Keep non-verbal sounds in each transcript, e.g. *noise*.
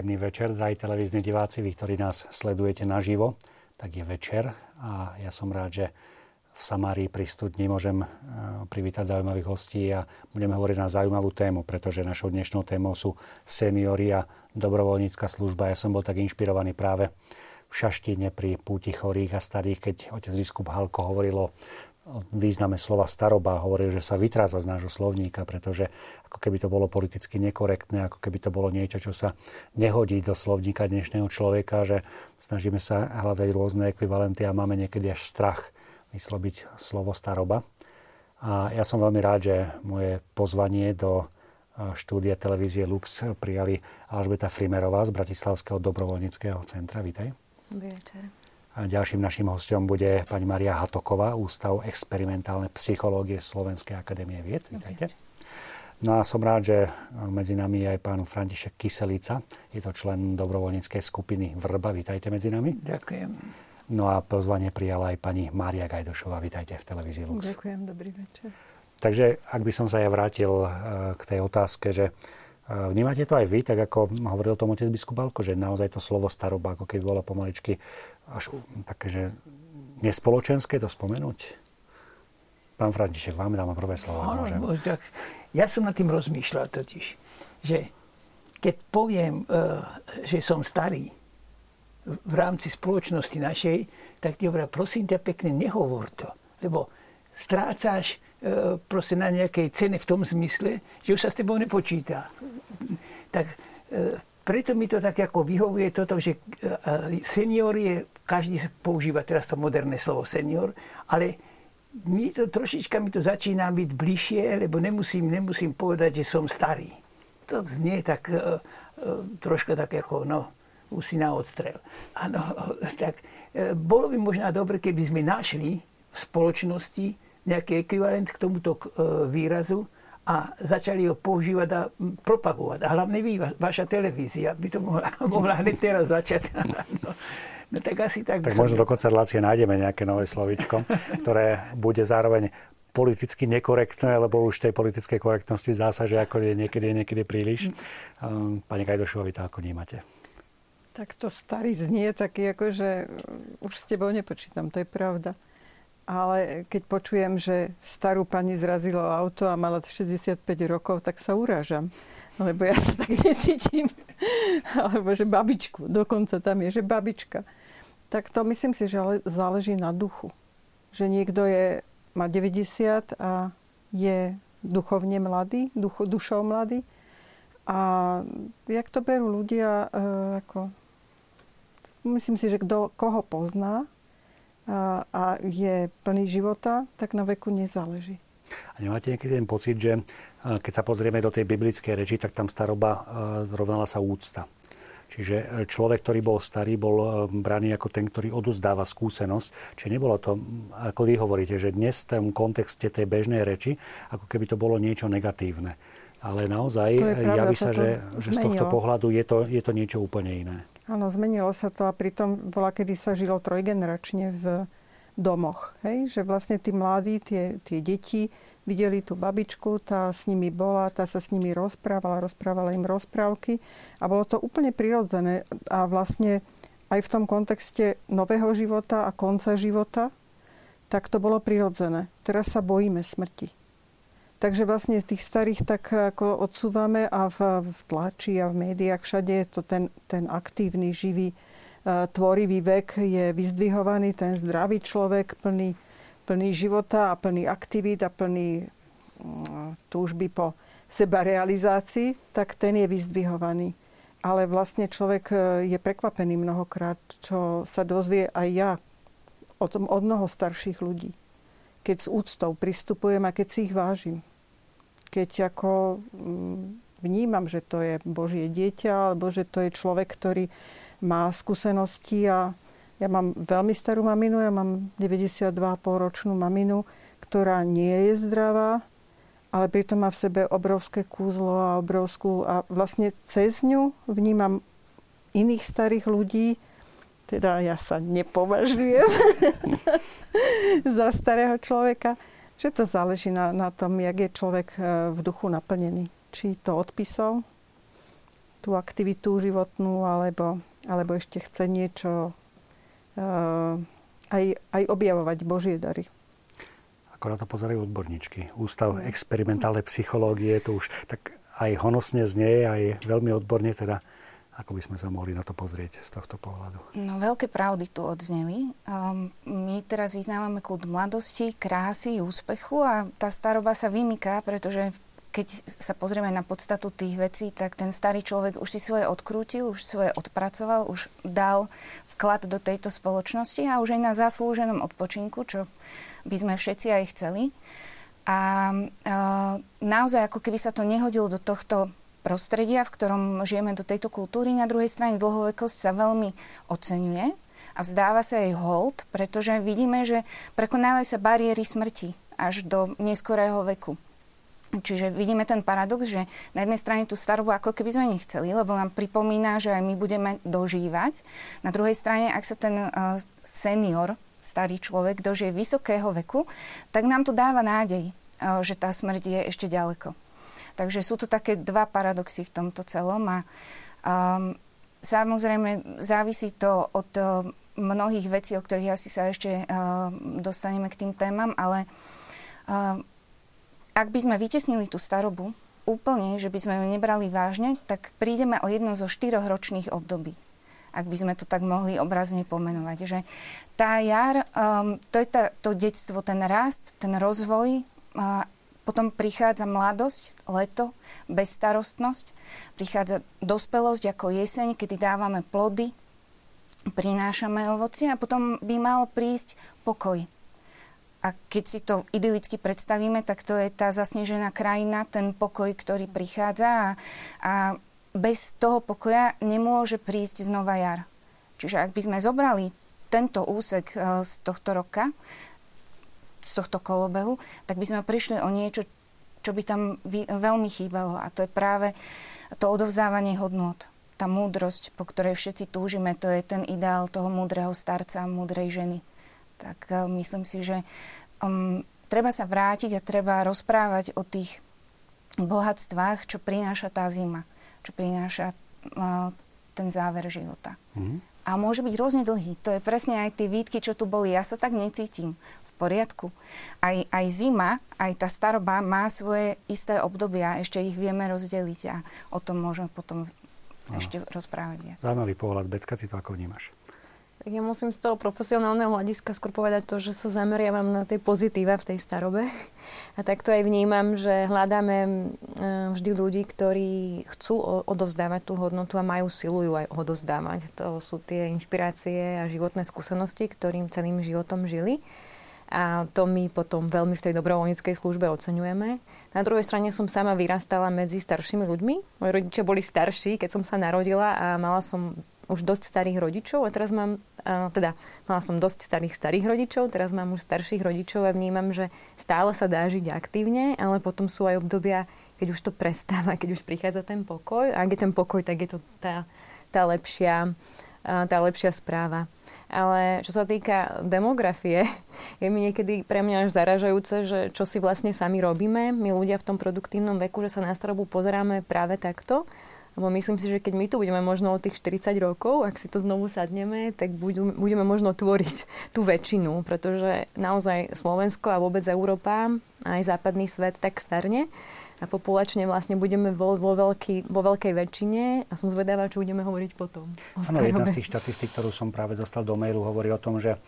Príjemný večer, drahí televízni diváci, vy, ktorí nás sledujete naživo, tak je večer a ja som rád, že v Samárii pri studni môžem e, privítať zaujímavých hostí a budeme hovoriť na zaujímavú tému, pretože našou dnešnou témou sú seniory a dobrovoľnícka služba. Ja som bol tak inšpirovaný práve v Šaštine pri púti chorých a starých, keď otec biskup Halko hovoril o význame slova staroba, hovoril, že sa vytráza z nášho slovníka, pretože ako keby to bolo politicky nekorektné, ako keby to bolo niečo, čo sa nehodí do slovníka dnešného človeka, že snažíme sa hľadať rôzne ekvivalenty a máme niekedy až strach vysloviť slovo staroba. A ja som veľmi rád, že moje pozvanie do štúdia televízie Lux prijali Alžbeta Frimerová z Bratislavského dobrovoľníckého centra. Vítaj. Večer. Ďalším našim hostom bude pani Maria Hatoková, Ústav experimentálnej psychológie Slovenskej akadémie vied. Vítajte. No a som rád, že medzi nami je aj pán František Kyselica. Je to člen dobrovoľníckej skupiny Vrba. Vítajte medzi nami. Ďakujem. No a pozvanie prijala aj pani Mária Gajdošová. Vítajte v televízii Lux. Ďakujem, dobrý večer. Takže ak by som sa ja vrátil eh, k tej otázke, že Vnímate to aj vy, tak ako hovoril tom otec biskup Balko, že naozaj to slovo staroba ako keby bolo pomaličky až také, že nespoločenské to spomenúť? Pán František, vám dávam prvé slovo. Áno, tak ja som nad tým rozmýšľal totiž, že keď poviem, e, že som starý v rámci spoločnosti našej, tak ti hovorím, prosím ťa pekne, nehovor to, lebo strácaš E, proste na nejakej cene v tom zmysle, že už sa s tebou nepočíta. Tak e, preto mi to tak ako vyhovuje toto, že e, senior je, každý používa teraz to moderné slovo senior, ale mi to trošička mi to začína byť bližšie, lebo nemusím, nemusím povedať, že som starý. To znie tak troška tak ako, no, už na odstrel. Áno, *laughs* tak bolo by možná dobre, keby sme našli v spoločnosti nejaký ekvivalent k tomuto e, výrazu a začali ho používať a propagovať. A hlavne vy, vaša televízia by to mohla, *laughs* mohla hneď teraz začať. *laughs* no, no tak asi tak. Tak možno do konca relácie nájdeme nejaké nové slovičko, ktoré bude zároveň politicky nekorektné, lebo už tej politickej korektnosti zdá sa, že ako je niekedy, je niekedy príliš. Ehm, pani Kajdošovi, to ako vnímate? Tak to starý znie taký, ako že už s tebou nepočítam, to je pravda ale keď počujem, že starú pani zrazilo auto a mala 65 rokov, tak sa urážam. Lebo ja sa tak *laughs* necítim. Alebo že babičku. Dokonca tam je, že babička. Tak to myslím si, že záleží na duchu. Že niekto je, má 90 a je duchovne mladý, ducho, dušou mladý. A jak to berú ľudia, e, ako, myslím si, že kto koho pozná, a, je plný života, tak na veku nezáleží. A nemáte niekedy ten pocit, že keď sa pozrieme do tej biblickej reči, tak tam staroba rovnala sa úcta. Čiže e, človek, ktorý bol starý, bol e, braný ako ten, ktorý oduzdáva skúsenosť. Čiže nebolo to, ako vy hovoríte, že dnes v tom kontexte tej bežnej reči, ako keby to bolo niečo negatívne. Ale naozaj javí sa, sa že, že z tohto pohľadu je to, je to niečo úplne iné. Áno, zmenilo sa to a pritom bola, kedy sa žilo trojgeneračne v domoch. Hej? Že vlastne tí mladí, tie, tie deti videli tú babičku, tá s nimi bola, tá sa s nimi rozprávala, rozprávala im rozprávky a bolo to úplne prirodzené a vlastne aj v tom kontexte nového života a konca života, tak to bolo prirodzené. Teraz sa bojíme smrti. Takže vlastne tých starých tak ako odsúvame a v, v tlači a v médiách všade je to ten, ten aktívny, živý, uh, tvorivý vek je vyzdvihovaný, ten zdravý človek plný, plný života a plný aktivít a plný uh, túžby po seba realizácii, tak ten je vyzdvihovaný. Ale vlastne človek e, je prekvapený mnohokrát, čo sa dozvie aj ja od, od mnoho starších ľudí. Keď s úctou pristupujem a keď si ich vážim keď ako mm, vnímam, že to je Božie dieťa, alebo že to je človek, ktorý má skúsenosti a ja mám veľmi starú maminu, ja mám 92,5 ročnú maminu, ktorá nie je zdravá, ale pritom má v sebe obrovské kúzlo a obrovskú... A vlastne cez ňu vnímam iných starých ľudí, teda ja sa nepovažujem *laughs* za starého človeka, že to záleží na, na tom, jak je človek e, v duchu naplnený. Či to odpisov, tú aktivitu životnú, alebo, alebo ešte chce niečo uh, aj, aj objavovať Božie dary. Ako na to pozerajú odborníčky. Ústav no. experimentálnej psychológie to už tak aj honosne znie, aj veľmi odborne teda ako by sme sa mohli na to pozrieť z tohto pohľadu? No, veľké pravdy tu odzneli. Um, my teraz vyznávame kult mladosti, krásy, úspechu a tá staroba sa vymyká, pretože keď sa pozrieme na podstatu tých vecí, tak ten starý človek už si svoje odkrútil, už svoje odpracoval, už dal vklad do tejto spoločnosti a už aj na zaslúženom odpočinku, čo by sme všetci aj chceli. A uh, naozaj, ako keby sa to nehodilo do tohto prostredia, v ktorom žijeme do tejto kultúry. Na druhej strane dlhovekosť sa veľmi oceňuje a vzdáva sa jej hold, pretože vidíme, že prekonávajú sa bariéry smrti až do neskorého veku. Čiže vidíme ten paradox, že na jednej strane tú starobu ako keby sme nechceli, lebo nám pripomína, že aj my budeme dožívať. Na druhej strane, ak sa ten uh, senior, starý človek, dožije vysokého veku, tak nám to dáva nádej, uh, že tá smrť je ešte ďaleko. Takže sú to také dva paradoxy v tomto celom a um, samozrejme závisí to od uh, mnohých vecí, o ktorých asi sa ešte uh, dostaneme k tým témam, ale uh, ak by sme vytesnili tú starobu úplne, že by sme ju nebrali vážne, tak prídeme o jedno zo štyroch ročných období ak by sme to tak mohli obrazne pomenovať. Že tá jar, um, to je tá, to detstvo, ten rast, ten rozvoj uh, potom prichádza mladosť, leto, bezstarostnosť, prichádza dospelosť ako jeseň, kedy dávame plody, prinášame ovocie a potom by mal prísť pokoj. A keď si to idylicky predstavíme, tak to je tá zasnežená krajina, ten pokoj, ktorý prichádza a, a bez toho pokoja nemôže prísť znova jar. Čiže ak by sme zobrali tento úsek e, z tohto roka, z tohto kolobehu, tak by sme prišli o niečo, čo by tam veľmi chýbalo. A to je práve to odovzdávanie hodnot. Tá múdrosť, po ktorej všetci túžime, to je ten ideál toho múdreho starca, múdrej ženy. Tak uh, myslím si, že um, treba sa vrátiť a treba rozprávať o tých bohatstvách, čo prináša tá zima, čo prináša uh, ten záver života. Mm-hmm a môže byť rôzne dlhý. To je presne aj tie výtky, čo tu boli. Ja sa tak necítim. V poriadku. Aj, aj zima, aj tá staroba má svoje isté obdobia. Ešte ich vieme rozdeliť a o tom môžeme potom no. ešte rozprávať viac. Zaujímavý pohľad. Betka, ty to ako vnímaš? Tak ja musím z toho profesionálneho hľadiska skôr povedať to, že sa zameriavam na tej pozitíva v tej starobe. *laughs* A tak to aj vnímam, že hľadáme e, vždy ľudí, ktorí chcú odovzdávať tú hodnotu a majú silu ju aj odozdávať. To sú tie inšpirácie a životné skúsenosti, ktorým celým životom žili. A to my potom veľmi v tej dobrovoľníckej službe oceňujeme. Na druhej strane som sama vyrastala medzi staršími ľuďmi. Moji rodičia boli starší, keď som sa narodila a mala som už dosť starých rodičov a teraz mám, teda mala som dosť starých starých rodičov, teraz mám už starších rodičov a vnímam, že stále sa dá žiť aktívne, ale potom sú aj obdobia, keď už to prestáva, *laughs* keď už prichádza ten pokoj. A ak je ten pokoj, tak je to tá, tá, lepšia, tá lepšia správa. Ale čo sa týka demografie, *laughs* je mi niekedy pre mňa až zaražajúce, že čo si vlastne sami robíme, my ľudia v tom produktívnom veku, že sa na starobu pozeráme práve takto lebo myslím si, že keď my tu budeme možno o tých 40 rokov, ak si to znovu sadneme, tak budú, budeme možno tvoriť *laughs* tú väčšinu, pretože naozaj Slovensko a vôbec Európa, aj západný svet tak starne a populačne vlastne budeme vo, vo, veľký, vo veľkej väčšine a som zvedavá, čo budeme hovoriť potom. Áno, jedna z *laughs* tých štatistík, ktorú som práve dostal do mailu, hovorí o tom, že e,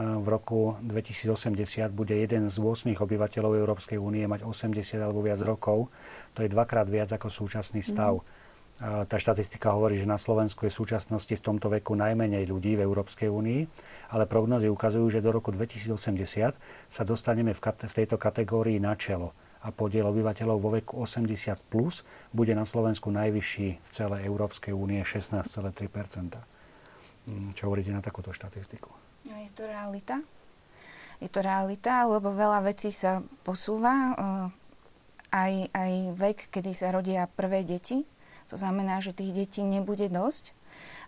v roku 2080 bude jeden z 8 obyvateľov Európskej únie mať 80 alebo viac rokov. To je dvakrát viac ako súčasný stav. Mm. Tá štatistika hovorí, že na Slovensku je v súčasnosti v tomto veku najmenej ľudí v Európskej únii, ale prognozy ukazujú, že do roku 2080 sa dostaneme v, v tejto kategórii na čelo a podiel obyvateľov vo veku 80 plus bude na Slovensku najvyšší v celej Európskej únie 16,3 mm, Čo hovoríte na takúto štatistiku? No, je to realita. Je to realita, lebo veľa vecí sa posúva. Eh, aj, aj vek, kedy sa rodia prvé deti, to znamená, že tých detí nebude dosť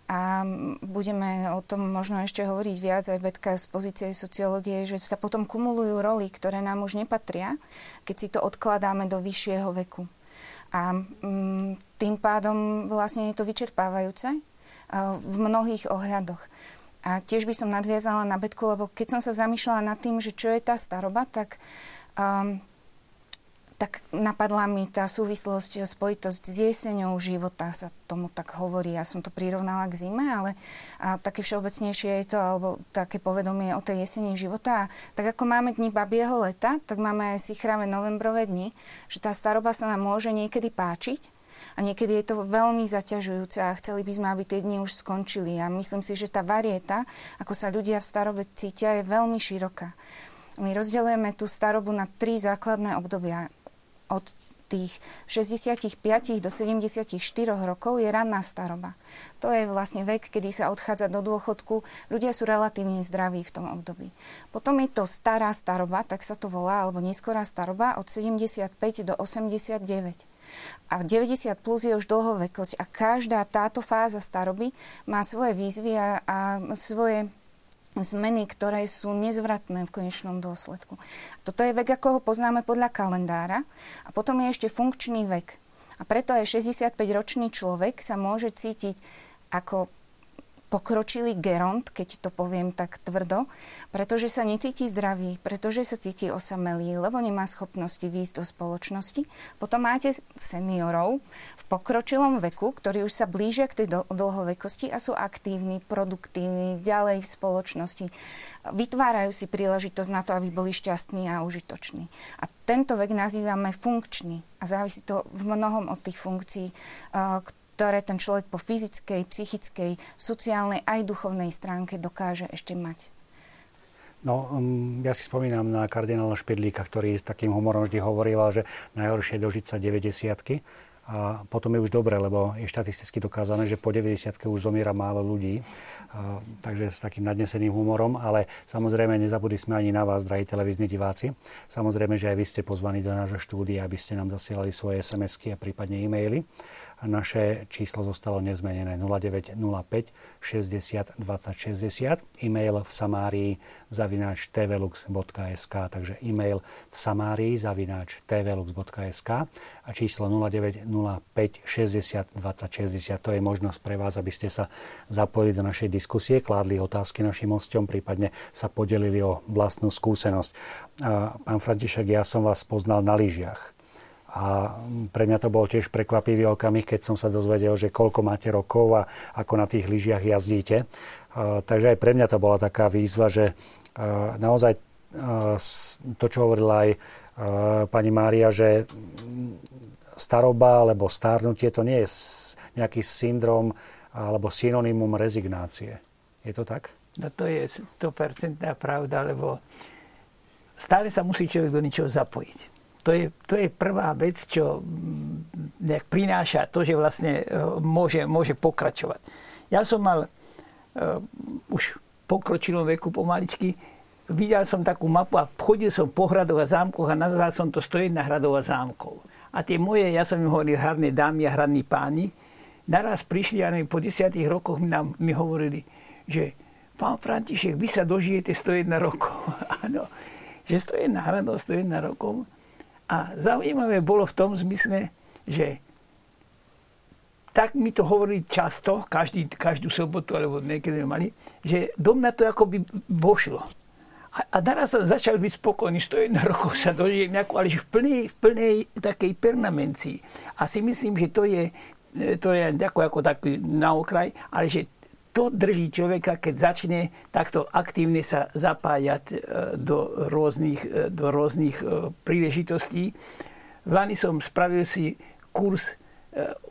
a budeme o tom možno ešte hovoriť viac aj Betka z pozície sociológie, že sa potom kumulujú roly, ktoré nám už nepatria, keď si to odkladáme do vyššieho veku. A um, tým pádom vlastne je to vyčerpávajúce uh, v mnohých ohľadoch. A tiež by som nadviazala na Betku, lebo keď som sa zamýšľala nad tým, že čo je tá staroba, tak um, tak napadla mi tá súvislosť, spojitosť s jeseňou života, sa tomu tak hovorí. Ja som to prirovnala k zime, ale a také všeobecnejšie je to, alebo také povedomie o tej jeseni života. A tak ako máme dni babieho leta, tak máme aj sichravé novembrové dni, že tá staroba sa nám môže niekedy páčiť, a niekedy je to veľmi zaťažujúce a chceli by sme, aby tie dni už skončili. A myslím si, že tá varieta, ako sa ľudia v starobe cítia, je veľmi široká. My rozdeľujeme tú starobu na tri základné obdobia od tých 65 do 74 rokov je ranná staroba. To je vlastne vek, kedy sa odchádza do dôchodku. Ľudia sú relatívne zdraví v tom období. Potom je to stará staroba, tak sa to volá, alebo neskorá staroba od 75 do 89. A 90 plus je už dlhovekosť a každá táto fáza staroby má svoje výzvy a, a svoje zmeny, ktoré sú nezvratné v konečnom dôsledku. Toto je vek, ako ho poznáme podľa kalendára. A potom je ešte funkčný vek. A preto aj 65-ročný človek sa môže cítiť ako pokročilý geront, keď to poviem tak tvrdo, pretože sa necíti zdravý, pretože sa cíti osamelý, lebo nemá schopnosti výjsť do spoločnosti. Potom máte seniorov v pokročilom veku, ktorí už sa blížia k tej dlhovekosti a sú aktívni, produktívni, ďalej v spoločnosti. Vytvárajú si príležitosť na to, aby boli šťastní a užitoční. A tento vek nazývame funkčný a závisí to v mnohom od tých funkcií, ktoré ten človek po fyzickej, psychickej, sociálnej aj duchovnej stránke dokáže ešte mať. No, um, ja si spomínam na kardinála Špidlíka, ktorý s takým humorom vždy hovoril, že najhoršie je dožiť sa 90 a potom je už dobre, lebo je štatisticky dokázané, že po 90 už zomiera málo ľudí. A, takže s takým nadneseným humorom, ale samozrejme nezabudli sme ani na vás, drahí televízni diváci. Samozrejme, že aj vy ste pozvaní do nášho štúdia, aby ste nám zasielali svoje SMS-ky a prípadne e-maily. Naše číslo zostalo nezmenené. 0905 60 20 60, e-mail v Samárii zavináč tvlux.sk, takže e-mail v Samárii zavináč tvlux.sk a číslo 0905 60 20 60. To je možnosť pre vás, aby ste sa zapojili do našej diskusie, kládli otázky našim hostom, prípadne sa podelili o vlastnú skúsenosť. Pán František, ja som vás poznal na lyžiach. A pre mňa to bol tiež prekvapivý okamih, keď som sa dozvedel, že koľko máte rokov a ako na tých lyžiach jazdíte. Takže aj pre mňa to bola taká výzva, že naozaj to, čo hovorila aj pani Mária, že staroba alebo stárnutie to nie je nejaký syndrom alebo synonymum rezignácie. Je to tak? No to je 100% pravda, lebo stále sa musí človek do ničoho zapojiť to je, to je prvá vec, čo mm, nejak prináša to, že vlastne e, môže, môže pokračovať. Ja som mal uh, už pokročilom veku pomaličky, videl som takú mapu a chodil som po hradoch a zámkoch a nazval som to stojiť na hradov a zámkov. A tie moje, ja som im hovoril hradné dámy a hradní páni, naraz prišli a po desiatých rokoch mi, nám, mi hovorili, že pán František, vy sa dožijete 101 rokov. *laughs* Áno, že 101 hradov, 101 rokov. A zaujímavé bolo v tom zmysle, že tak mi to hovorili často, každý, každú sobotu, alebo niekedy mali, že do mňa to akoby vošlo. A, a naraz som začal byť spokojný, 101 rokov sa dožijem nejakú, ale v plnej, v plnej takej pernamencii. A si myslím, že to je, to je ako, ako taký na okraj, ale že to drží človeka, keď začne takto aktívne sa zapájať e, do rôznych, e, do rôznych e, príležitostí. V Lani som spravil si kurz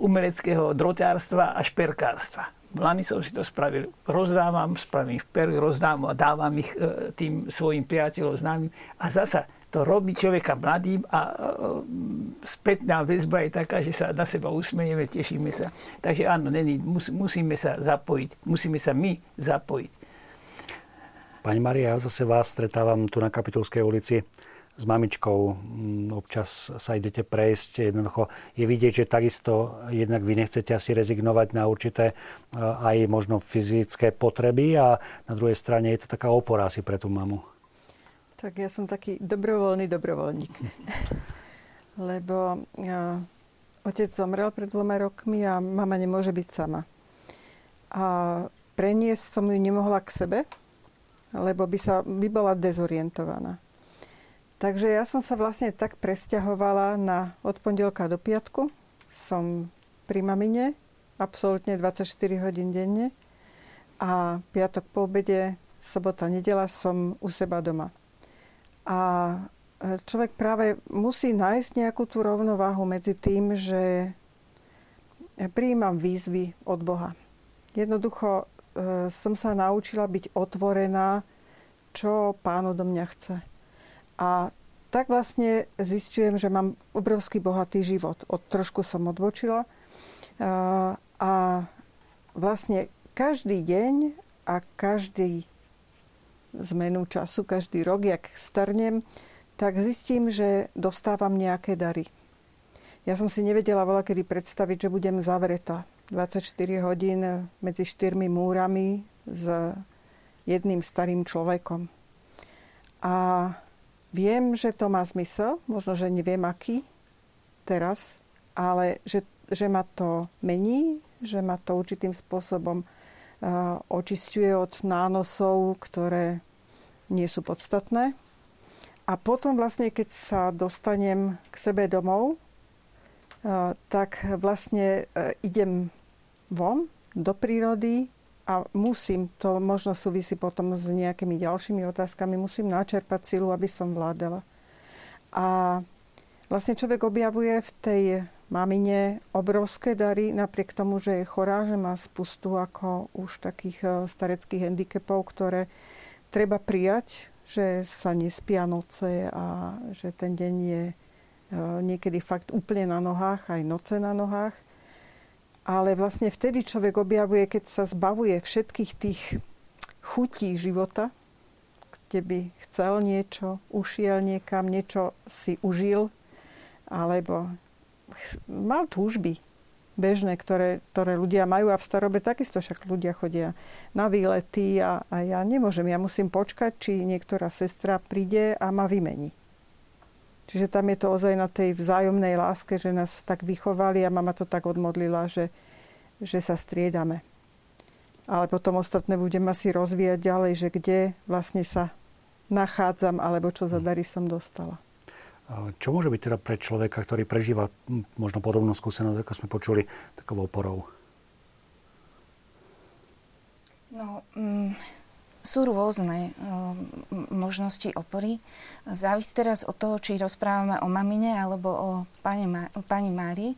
umeleckého drotárstva a šperkárstva. Lani som si to spravil. Rozdávam, spravím šperk, rozdávam a dávam ich tým svojim priateľom známym. A zasa to robí človeka mladým a spätná väzba je taká, že sa na seba usmejeme, tešíme sa. Takže áno, není, mus, musíme sa zapojiť, musíme sa my zapojiť. Pani Maria, ja zase vás stretávam tu na Kapitulskej ulici s mamičkou. Mm, občas sa idete prejsť. Jednoducho je vidieť, že takisto jednak vy nechcete asi rezignovať na určité aj možno fyzické potreby a na druhej strane je to taká opora asi pre tú mamu. Tak ja som taký dobrovoľný dobrovoľník. *laughs* Lebo uh, otec zomrel pred dvoma rokmi a mama nemôže byť sama. A preniesť som ju nemohla k sebe, lebo by, sa, by bola dezorientovaná. Takže ja som sa vlastne tak presťahovala na od pondelka do piatku. Som pri mamine, absolútne 24 hodín denne. A piatok po obede, sobota, nedela som u seba doma. A e, človek práve musí nájsť nejakú tú rovnováhu medzi tým, že prijímam výzvy od Boha. Jednoducho e, som sa naučila byť otvorená, čo pán odo mňa chce. A tak vlastne zistujem, že mám obrovský bohatý život. Od trošku som odbočila. E, a vlastne každý deň a každý zmenu času každý rok, jak starnem, tak zistím, že dostávam nejaké dary. Ja som si nevedela veľa kedy predstaviť, že budem zavretá 24 hodín medzi štyrmi múrami s jedným starým človekom. A viem, že to má zmysel, možno, že neviem aký teraz, ale že, že ma to mení, že ma to určitým spôsobom očisťuje od nánosov, ktoré nie sú podstatné. A potom vlastne, keď sa dostanem k sebe domov, tak vlastne e, idem von do prírody a musím, to možno súvisí potom s nejakými ďalšími otázkami, musím načerpať silu, aby som vládala. A vlastne človek objavuje v tej mamine obrovské dary, napriek tomu, že je chorá, že má spustu ako už takých e, stareckých handicapov, ktoré treba prijať, že sa nespia noce a že ten deň je e, niekedy fakt úplne na nohách, aj noce na nohách. Ale vlastne vtedy človek objavuje, keď sa zbavuje všetkých tých chutí života, kde by chcel niečo, ušiel niekam, niečo si užil, alebo mal túžby bežné, ktoré, ktoré ľudia majú a v starobe takisto však ľudia chodia na výlety a, a ja nemôžem, ja musím počkať, či niektorá sestra príde a ma vymení. Čiže tam je to ozaj na tej vzájomnej láske, že nás tak vychovali a mama to tak odmodlila, že, že sa striedame. Ale potom ostatné budem asi rozvíjať ďalej, že kde vlastne sa nachádzam alebo čo za dary som dostala. Čo môže byť teda pre človeka, ktorý prežíva možno podobnú skúsenosť, ako sme počuli, takovou oporou? No, mm, sú rôzne mm, možnosti opory. Závisí teraz od toho, či rozprávame o mamine alebo o pani, pani Mári.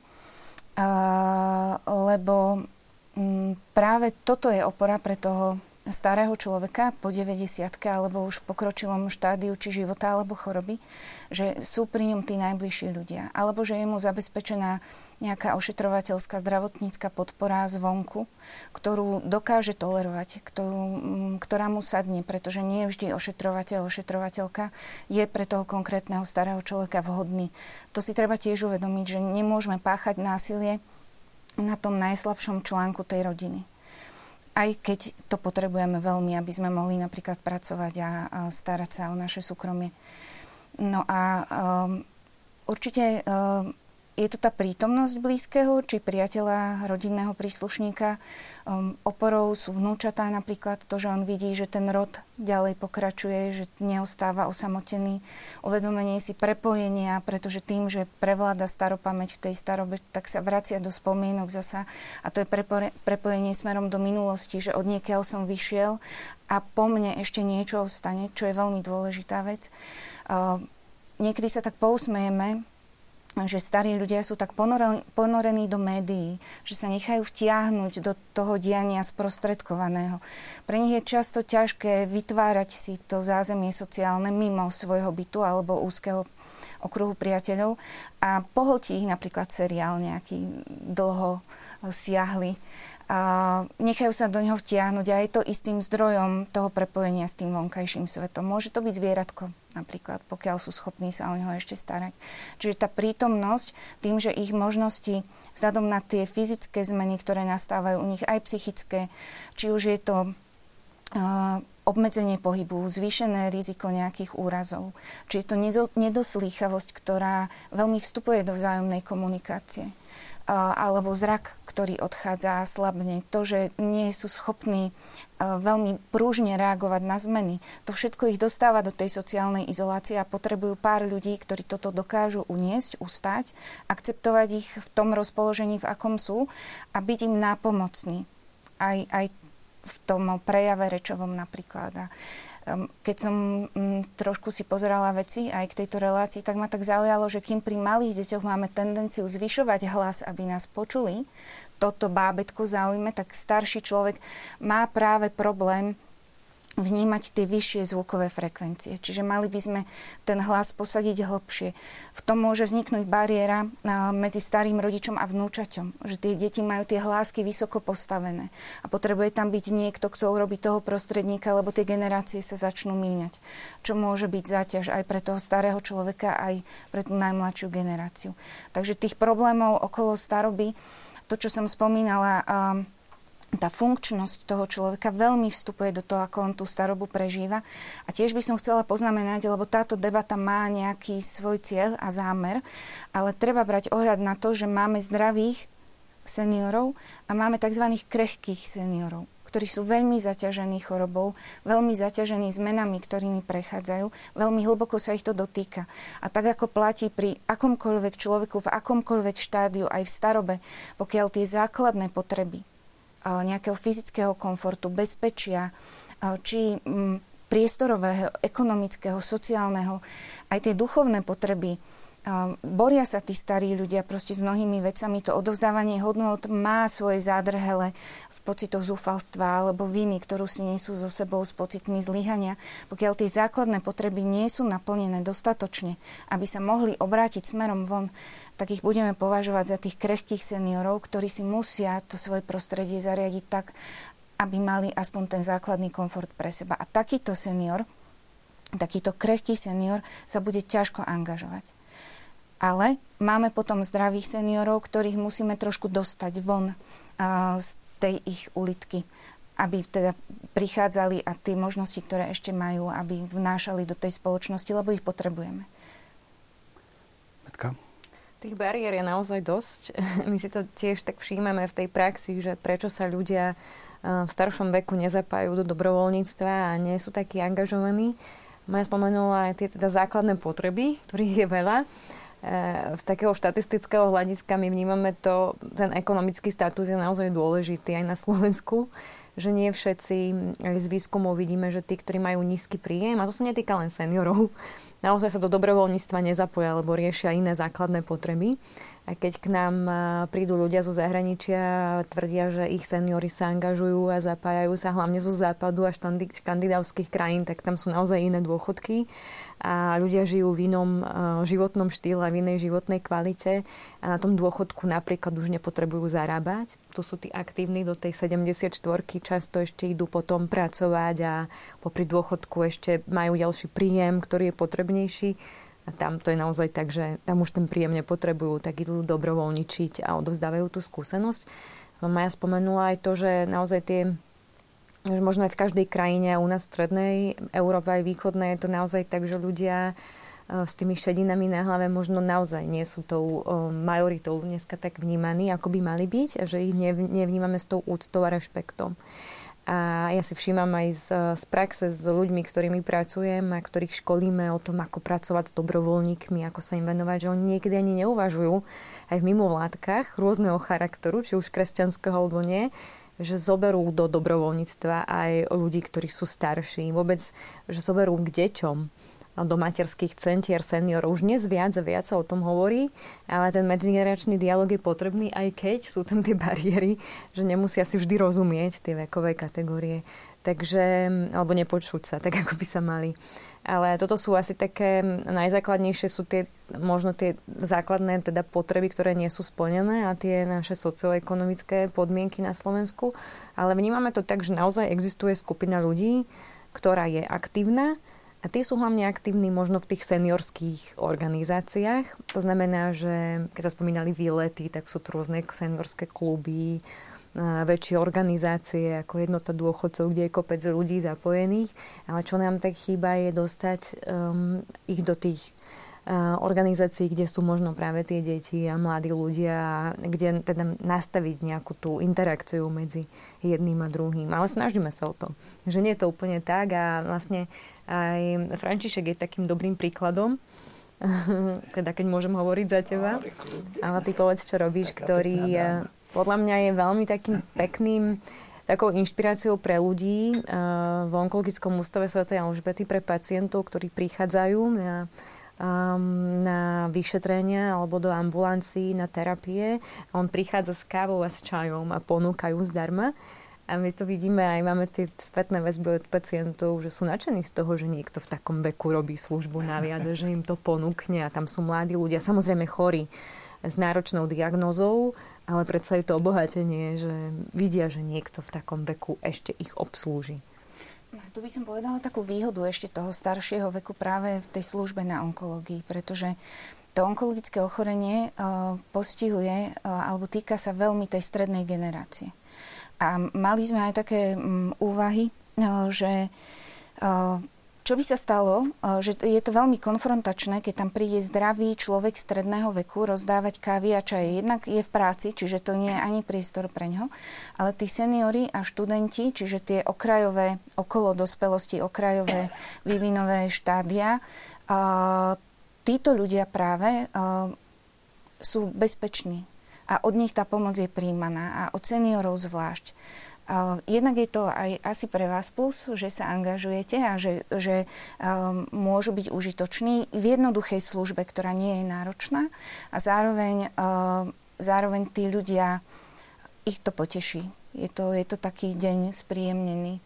Uh, lebo mm, práve toto je opora pre toho starého človeka po 90 alebo už v pokročilom štádiu či života alebo choroby, že sú pri ňom tí najbližší ľudia. Alebo že je mu zabezpečená nejaká ošetrovateľská zdravotnícka podpora zvonku, ktorú dokáže tolerovať, ktorú, mm, ktorá mu sadne, pretože nie vždy ošetrovateľ, ošetrovateľka je pre toho konkrétneho starého človeka vhodný. To si treba tiež uvedomiť, že nemôžeme páchať násilie na tom najslabšom článku tej rodiny aj keď to potrebujeme veľmi, aby sme mohli napríklad pracovať a, a starať sa o naše súkromie. No a um, určite um, je to tá prítomnosť blízkeho, či priateľa, rodinného príslušníka. Um, oporou sú vnúčatá napríklad to, že on vidí, že ten rod ďalej pokračuje, že neostáva osamotený. Uvedomenie si prepojenia, pretože tým, že prevláda staropamäť v tej starobe, tak sa vracia do spomienok zasa. A to je prepo- prepojenie smerom do minulosti, že od niekiaľ som vyšiel a po mne ešte niečo ostane, čo je veľmi dôležitá vec. Uh, niekedy sa tak pousmejeme, že starí ľudia sú tak ponorení, do médií, že sa nechajú vtiahnuť do toho diania sprostredkovaného. Pre nich je často ťažké vytvárať si to zázemie sociálne mimo svojho bytu alebo úzkeho okruhu priateľov a pohltí ich napríklad seriál nejaký dlho siahly a nechajú sa do neho vtiahnuť a je to istým zdrojom toho prepojenia s tým vonkajším svetom. Môže to byť zvieratko napríklad, pokiaľ sú schopní sa o neho ešte starať. Čiže tá prítomnosť, tým, že ich možnosti vzhľadom na tie fyzické zmeny, ktoré nastávajú u nich, aj psychické, či už je to obmedzenie pohybu, zvýšené riziko nejakých úrazov. Či je to nedoslýchavosť, ktorá veľmi vstupuje do vzájomnej komunikácie alebo zrak, ktorý odchádza slabne, to, že nie sú schopní veľmi prúžne reagovať na zmeny. To všetko ich dostáva do tej sociálnej izolácie a potrebujú pár ľudí, ktorí toto dokážu uniesť, ustať, akceptovať ich v tom rozpoložení, v akom sú a byť im nápomocní. Aj, aj v tom prejave rečovom napríklad. Keď som mm, trošku si pozerala veci aj k tejto relácii, tak ma tak zaujalo, že kým pri malých deťoch máme tendenciu zvyšovať hlas, aby nás počuli, toto bábetko zaujme, tak starší človek má práve problém vnímať tie vyššie zvukové frekvencie. Čiže mali by sme ten hlas posadiť hlbšie. V tom môže vzniknúť bariéra medzi starým rodičom a vnúčaťom. Že tie deti majú tie hlásky vysoko postavené. A potrebuje tam byť niekto, kto urobí toho prostredníka, lebo tie generácie sa začnú míňať. Čo môže byť záťaž aj pre toho starého človeka, aj pre tú najmladšiu generáciu. Takže tých problémov okolo staroby, to, čo som spomínala, tá funkčnosť toho človeka veľmi vstupuje do toho, ako on tú starobu prežíva. A tiež by som chcela poznamenať, lebo táto debata má nejaký svoj cieľ a zámer, ale treba brať ohľad na to, že máme zdravých seniorov a máme tzv. krehkých seniorov ktorí sú veľmi zaťažení chorobou, veľmi zaťažení zmenami, ktorými prechádzajú, veľmi hlboko sa ich to dotýka. A tak ako platí pri akomkoľvek človeku v akomkoľvek štádiu, aj v starobe, pokiaľ tie základné potreby nejakého fyzického komfortu, bezpečia, či priestorového, ekonomického, sociálneho, aj tie duchovné potreby. Boria sa tí starí ľudia proste s mnohými vecami. To odovzdávanie hodnot má svoje zádrhele v pocitoch zúfalstva alebo viny, ktorú si nesú so sebou s pocitmi zlyhania. Pokiaľ tie základné potreby nie sú naplnené dostatočne, aby sa mohli obrátiť smerom von, tak ich budeme považovať za tých krehkých seniorov, ktorí si musia to svoje prostredie zariadiť tak, aby mali aspoň ten základný komfort pre seba. A takýto senior, takýto krehký senior sa bude ťažko angažovať. Ale máme potom zdravých seniorov, ktorých musíme trošku dostať von z tej ich ulitky, aby teda prichádzali a tie možnosti, ktoré ešte majú, aby vnášali do tej spoločnosti, lebo ich potrebujeme. Metka? Tých bariér je naozaj dosť. *laughs* My si to tiež tak všímame v tej praxi, že prečo sa ľudia v staršom veku nezapájajú do dobrovoľníctva a nie sú takí angažovaní. Maja spomenula aj tie teda základné potreby, ktorých je veľa. E, z takého štatistického hľadiska my vnímame to, ten ekonomický status je naozaj dôležitý aj na Slovensku že nie všetci, aj z výskumov vidíme, že tí, ktorí majú nízky príjem, a to sa netýka len seniorov, *laughs* naozaj sa do dobrovoľníctva nezapoja, alebo riešia iné základné potreby. A keď k nám prídu ľudia zo zahraničia tvrdia, že ich seniory sa angažujú a zapájajú sa hlavne zo západu a škandinávskych krajín, tak tam sú naozaj iné dôchodky a ľudia žijú v inom životnom štýle, v inej životnej kvalite a na tom dôchodku napríklad už nepotrebujú zarábať. Tu sú tí aktívni do tej 74 často ešte idú potom pracovať a popri dôchodku ešte majú ďalší príjem, ktorý je potrebnejší a tam to je naozaj tak, že tam už ten príjem nepotrebujú, tak idú dobrovoľničiť a odovzdávajú tú skúsenosť. No Maja spomenula aj to, že naozaj tie že možno aj v každej krajine u nás v strednej Európe aj východnej je to naozaj tak, že ľudia e, s tými šedinami na hlave možno naozaj nie sú tou e, majoritou dneska tak vnímaní, ako by mali byť a že ich nevnímame s tou úctou a rešpektom. A ja si všímam aj z, z praxe s ľuďmi, ktorými pracujem a ktorých školíme o tom, ako pracovať s dobrovoľníkmi, ako sa im venovať, že oni niekedy ani neuvažujú aj v mimovládkach rôzneho charakteru, či už kresťanského alebo nie, že zoberú do dobrovoľníctva aj ľudí, ktorí sú starší. Vôbec, že zoberú k deťom do materských centier seniorov. Už dnes viac a viac sa o tom hovorí, ale ten medzigeneračný dialog je potrebný, aj keď sú tam tie bariéry, že nemusia si vždy rozumieť tie vekové kategórie. Takže, alebo nepočuť sa, tak ako by sa mali. Ale toto sú asi také najzákladnejšie, sú tie, možno tie základné teda potreby, ktoré nie sú splnené a tie naše socioekonomické podmienky na Slovensku. Ale vnímame to tak, že naozaj existuje skupina ľudí, ktorá je aktívna, a tí sú hlavne aktívni možno v tých seniorských organizáciách. To znamená, že keď sa spomínali výlety, tak sú tu rôzne seniorské kluby, väčšie organizácie ako jednota dôchodcov, kde je kopec ľudí zapojených. Ale čo nám tak chýba je dostať um, ich do tých organizácií, kde sú možno práve tie deti a mladí ľudia, kde teda nastaviť nejakú tú interakciu medzi jedným a druhým. Ale snažíme sa o to. Že nie je to úplne tak a vlastne aj František je takým dobrým príkladom, *laughs* teda keď môžem hovoriť za teba. Ale ty povedz, čo robíš, ktorý podľa mňa je veľmi takým *clears throat* pekným takou inšpiráciou pre ľudí v onkologickom ústave Sv. Alžbety pre pacientov, ktorí prichádzajú na um, na vyšetrenia alebo do ambulancií na terapie. On prichádza s kávou a s čajom a ponúkajú zdarma. A my to vidíme aj, máme tie spätné väzby od pacientov, že sú nadšení z toho, že niekto v takom veku robí službu naviac, že im to ponúkne a tam sú mladí ľudia, samozrejme chorí s náročnou diagnózou, ale predsa je to obohatenie, že vidia, že niekto v takom veku ešte ich obslúži. Tu by som povedala takú výhodu ešte toho staršieho veku práve v tej službe na onkológii, pretože to onkologické ochorenie uh, postihuje uh, alebo týka sa veľmi tej strednej generácie. A mali sme aj také um, úvahy, že čo by sa stalo, že je to veľmi konfrontačné, keď tam príde zdravý človek stredného veku rozdávať kávy a čaje. Jednak je v práci, čiže to nie je ani priestor pre ňo, ale tí seniory a študenti, čiže tie okrajové, okolo dospelosti, okrajové vývinové štádia, títo ľudia práve sú bezpeční a od nich tá pomoc je príjmaná a od seniorov zvlášť. Jednak je to aj asi pre vás plus, že sa angažujete a že, že um, môžu byť užitoční v jednoduchej službe, ktorá nie je náročná a zároveň, uh, zároveň tí ľudia, ich to poteší. Je to, je to taký deň spríjemnený,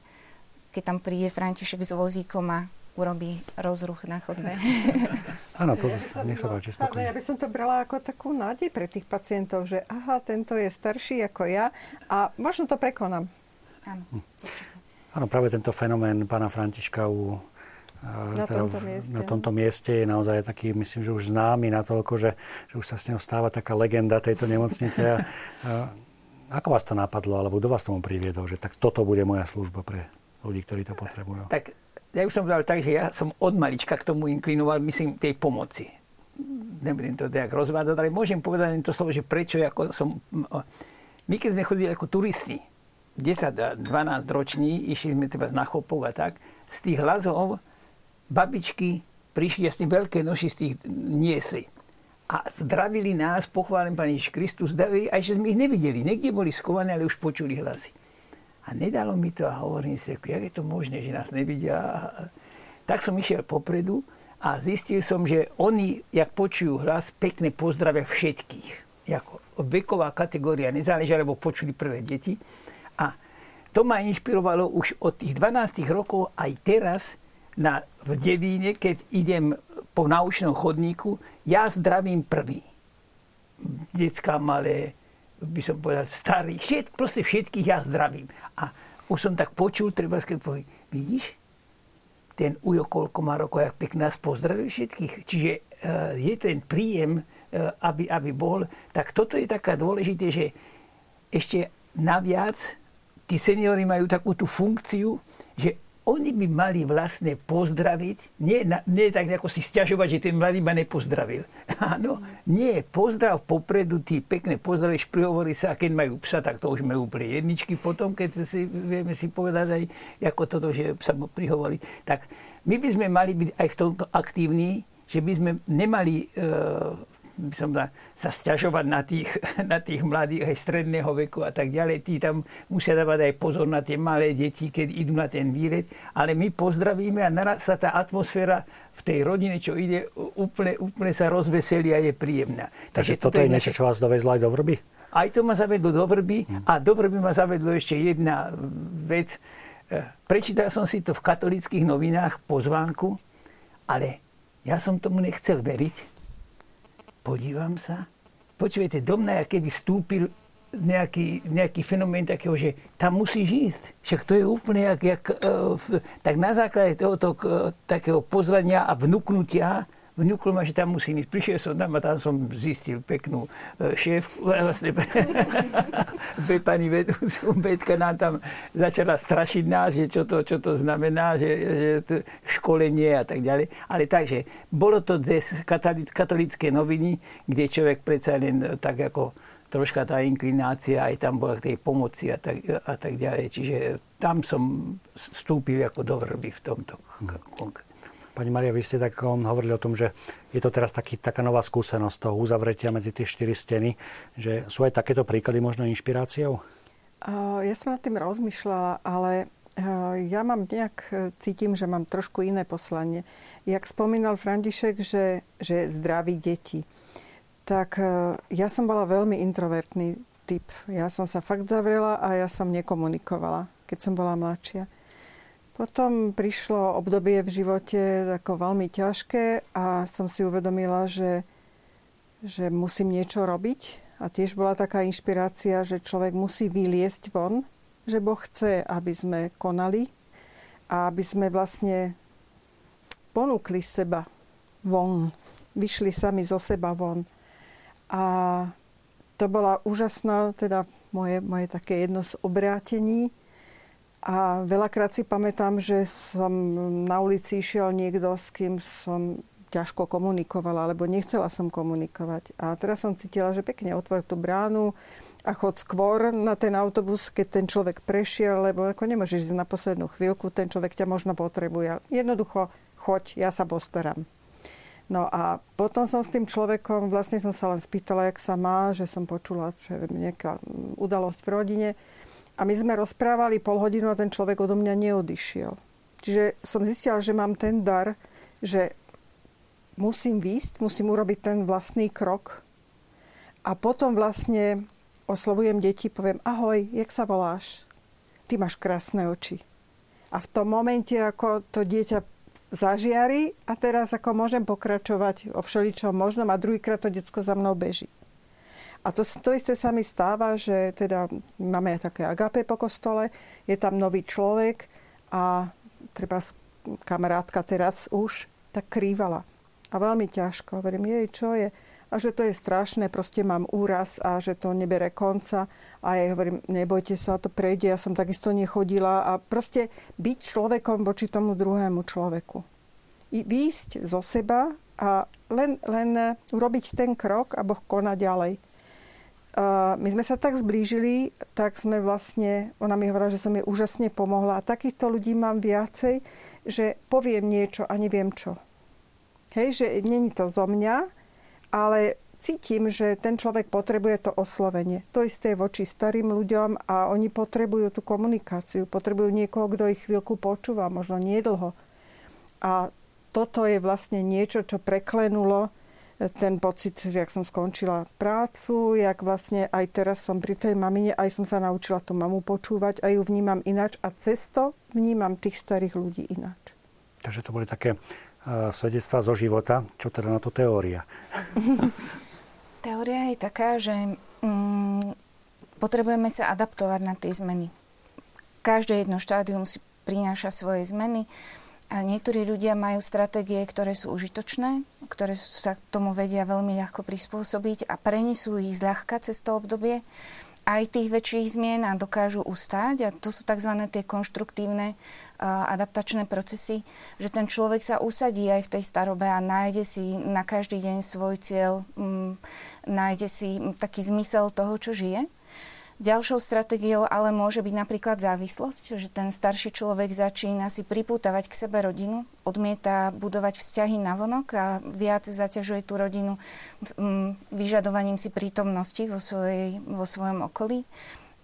keď tam príde František s vozíkom a urobí rozruch na chodbe. *laughs* Áno, to ja nech sa páči spokojne. Ja by som to brala ako takú nádej pre tých pacientov, že aha, tento je starší ako ja a možno to prekonám. Áno, hm. Áno, práve tento fenomén pána Františka u na, teda tomto mieste. na tomto mieste je naozaj taký, myslím, že už známy natoľko, že, že už sa s ňou stáva taká legenda tejto nemocnice. A, a, ako vás to napadlo, alebo kto vás tomu priviedol, že tak toto bude moja služba pre ľudí, ktorí to potrebujú? Tak ja už som povedal tak, že ja som od malička k tomu inklinoval, myslím, tej pomoci. Nebudem to nejak rozvádzať, ale môžem povedať to slovo, že prečo ako som... My keď sme chodili ako turisti, 10-12 roční, išli sme teda na chopov a tak, z tých hlasov babičky prišli asi veľké noši z tých niesli. A zdravili nás, pochválim Pane Ježiš Kristus, zdravili, aj že sme ich nevideli. Niekde boli skované, ale už počuli hlasy. A nedalo mi to a hovorím si, jak je to možné, že nás nevidia. Tak som išiel popredu a zistil som, že oni, jak počujú hlas, pekne pozdravia všetkých. Jako veková kategória nezáleží, lebo počuli prvé deti. A to ma inšpirovalo už od tých 12 rokov aj teraz na, v Devíne, keď idem po naučnom chodníku, ja zdravím prvý. Detská malé, by som povedal, starý, všet, proste všetkých ja zdravím. A už som tak počul, treba keď povie, vidíš, ten Ujo koľko má rokov, jak pekne nás pozdravil všetkých. Čiže uh, je ten príjem, uh, aby, aby bol. Tak toto je taká dôležité, že ešte naviac tí seniori majú takú tú funkciu, že oni by mali vlastne pozdraviť, nie, nie tak ako si stiažovať, že ten mladý ma nepozdravil. *laughs* Áno, nie, pozdrav popredu, ty pekne pozdravíš, prihovorí sa, a keď majú psa, tak to už majú úplne jedničky potom, keď si vieme si povedať aj ako toto, že sa mu prihovorí. Tak my by sme mali byť aj v tomto aktívni, že by sme nemali e, by som da, sa stiažovať na tých, *laughs* na tých mladých aj stredného veku a tak ďalej. Tí tam musia dávať aj pozor na tie malé deti, keď idú na ten výlet. Ale my pozdravíme a naraz sa tá atmosféra v tej rodine, čo ide, úplne, úplne sa rozveselí a je príjemná. Takže, Takže toto je niečo, čo vás dovezlo aj do vrby? Aj to ma zavedlo do vrby a do vrby ma zavedlo ešte jedna vec. Prečítal som si to v katolických novinách pozvánku, ale ja som tomu nechcel veriť, podívam sa, počujete, do mňa, keby vstúpil nejaký, nejaký fenomén takého, že tam musíš ísť. Však to je úplne jak, jak uh, tak na základe tohoto uh, takého pozvania a vnúknutia vnúklo ma, že tam musím ísť. Prišiel som tam a tam som zistil peknú e, šéfku, *laughs* vlastne *laughs* pani vedúcu, *laughs* Betka nám tam začala strašiť nás, že čo to, čo to znamená, že, že to školenie a tak ďalej. Ale takže, bolo to cez katolické noviny, kde človek predsa len tak ako troška tá inklinácia aj tam bola k tej pomoci a tak, a tak ďalej. Čiže tam som vstúpil ako do vrby v tomto. Hmm. Pani Maria, vy ste tak um, hovorili o tom, že je to teraz taký, taká nová skúsenosť toho uzavretia medzi tie štyri steny, že sú aj takéto príklady možno inšpiráciou? Uh, ja som nad tým rozmýšľala, ale uh, ja mám nejak, cítim, že mám trošku iné poslanie. Jak spomínal František, že, že zdraví deti, tak ja som bola veľmi introvertný typ. Ja som sa fakt zavrela a ja som nekomunikovala, keď som bola mladšia. Potom prišlo obdobie v živote ako veľmi ťažké a som si uvedomila, že, že musím niečo robiť. A tiež bola taká inšpirácia, že človek musí vyliesť von, že Boh chce, aby sme konali a aby sme vlastne ponúkli seba von, vyšli sami zo seba von. A to bola úžasná, teda moje, moje také jedno z obrátení, a veľakrát si pamätám, že som na ulici išiel niekto, s kým som ťažko komunikovala, alebo nechcela som komunikovať. A teraz som cítila, že pekne otvor tú bránu a chod skôr na ten autobus, keď ten človek prešiel, lebo ako nemôžeš ísť na poslednú chvíľku, ten človek ťa možno potrebuje. Jednoducho, choď, ja sa postaram. No a potom som s tým človekom, vlastne som sa len spýtala, jak sa má, že som počula, že nejaká udalosť v rodine. A my sme rozprávali pol hodinu a ten človek odo mňa neodišiel. Čiže som zistila, že mám ten dar, že musím výjsť, musím urobiť ten vlastný krok a potom vlastne oslovujem deti, poviem, ahoj, jak sa voláš? Ty máš krásne oči. A v tom momente, ako to dieťa zažiari a teraz ako môžem pokračovať o všeličom možnom a druhýkrát to detsko za mnou beží. A to, to isté sa mi stáva, že teda máme také agape po kostole, je tam nový človek a treba kamarátka teraz už tak krývala. A veľmi ťažko. Hovorím, jej, čo je? A že to je strašné, proste mám úraz a že to nebere konca. A ja hovorím, nebojte sa, to prejde, ja som takisto nechodila. A proste byť človekom voči tomu druhému človeku. I výjsť zo seba a len, len urobiť ten krok a Boh koná ďalej my sme sa tak zblížili, tak sme vlastne, ona mi hovorila, že som jej úžasne pomohla. A takýchto ľudí mám viacej, že poviem niečo a neviem čo. Hej, že není to zo mňa, ale cítim, že ten človek potrebuje to oslovenie. To isté je voči starým ľuďom a oni potrebujú tú komunikáciu, potrebujú niekoho, kto ich chvíľku počúva, možno nie dlho. A toto je vlastne niečo, čo preklenulo ten pocit, že ak som skončila prácu, jak vlastne aj teraz som pri tej mamine, aj som sa naučila tú mamu počúvať, aj ju vnímam ináč a cesto vnímam tých starých ľudí ináč. Takže to boli také uh, svedectvá zo života. Čo teda na to teória? *laughs* teória je taká, že mm, potrebujeme sa adaptovať na tie zmeny. Každé jedno štádium si prináša svoje zmeny. A niektorí ľudia majú stratégie, ktoré sú užitočné, ktoré sa k tomu vedia veľmi ľahko prispôsobiť a prenesú ich zľahka cez to obdobie aj tých väčších zmien a dokážu ustáť. A to sú tzv. tie konštruktívne uh, adaptačné procesy, že ten človek sa usadí aj v tej starobe a nájde si na každý deň svoj cieľ, um, nájde si taký zmysel toho, čo žije. Ďalšou stratégiou ale môže byť napríklad závislosť, že ten starší človek začína si pripútavať k sebe rodinu, odmieta budovať vzťahy na vonok a viac zaťažuje tú rodinu vyžadovaním si prítomnosti vo, svojej, vo svojom okolí.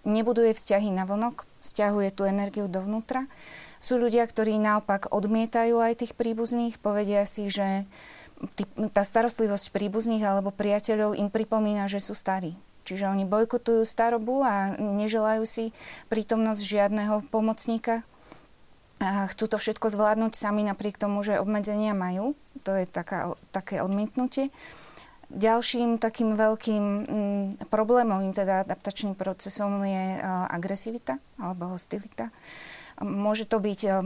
Nebuduje vzťahy na vonok, stiahuje tú energiu dovnútra. Sú ľudia, ktorí naopak odmietajú aj tých príbuzných, povedia si, že tá starostlivosť príbuzných alebo priateľov im pripomína, že sú starí Čiže oni bojkotujú starobu a neželajú si prítomnosť žiadneho pomocníka. A chcú to všetko zvládnuť sami napriek tomu, že obmedzenia majú. To je taká, také odmietnutie. Ďalším takým veľkým mm, problémovým, teda adaptačným procesom je uh, agresivita alebo hostilita. Môže to byť uh,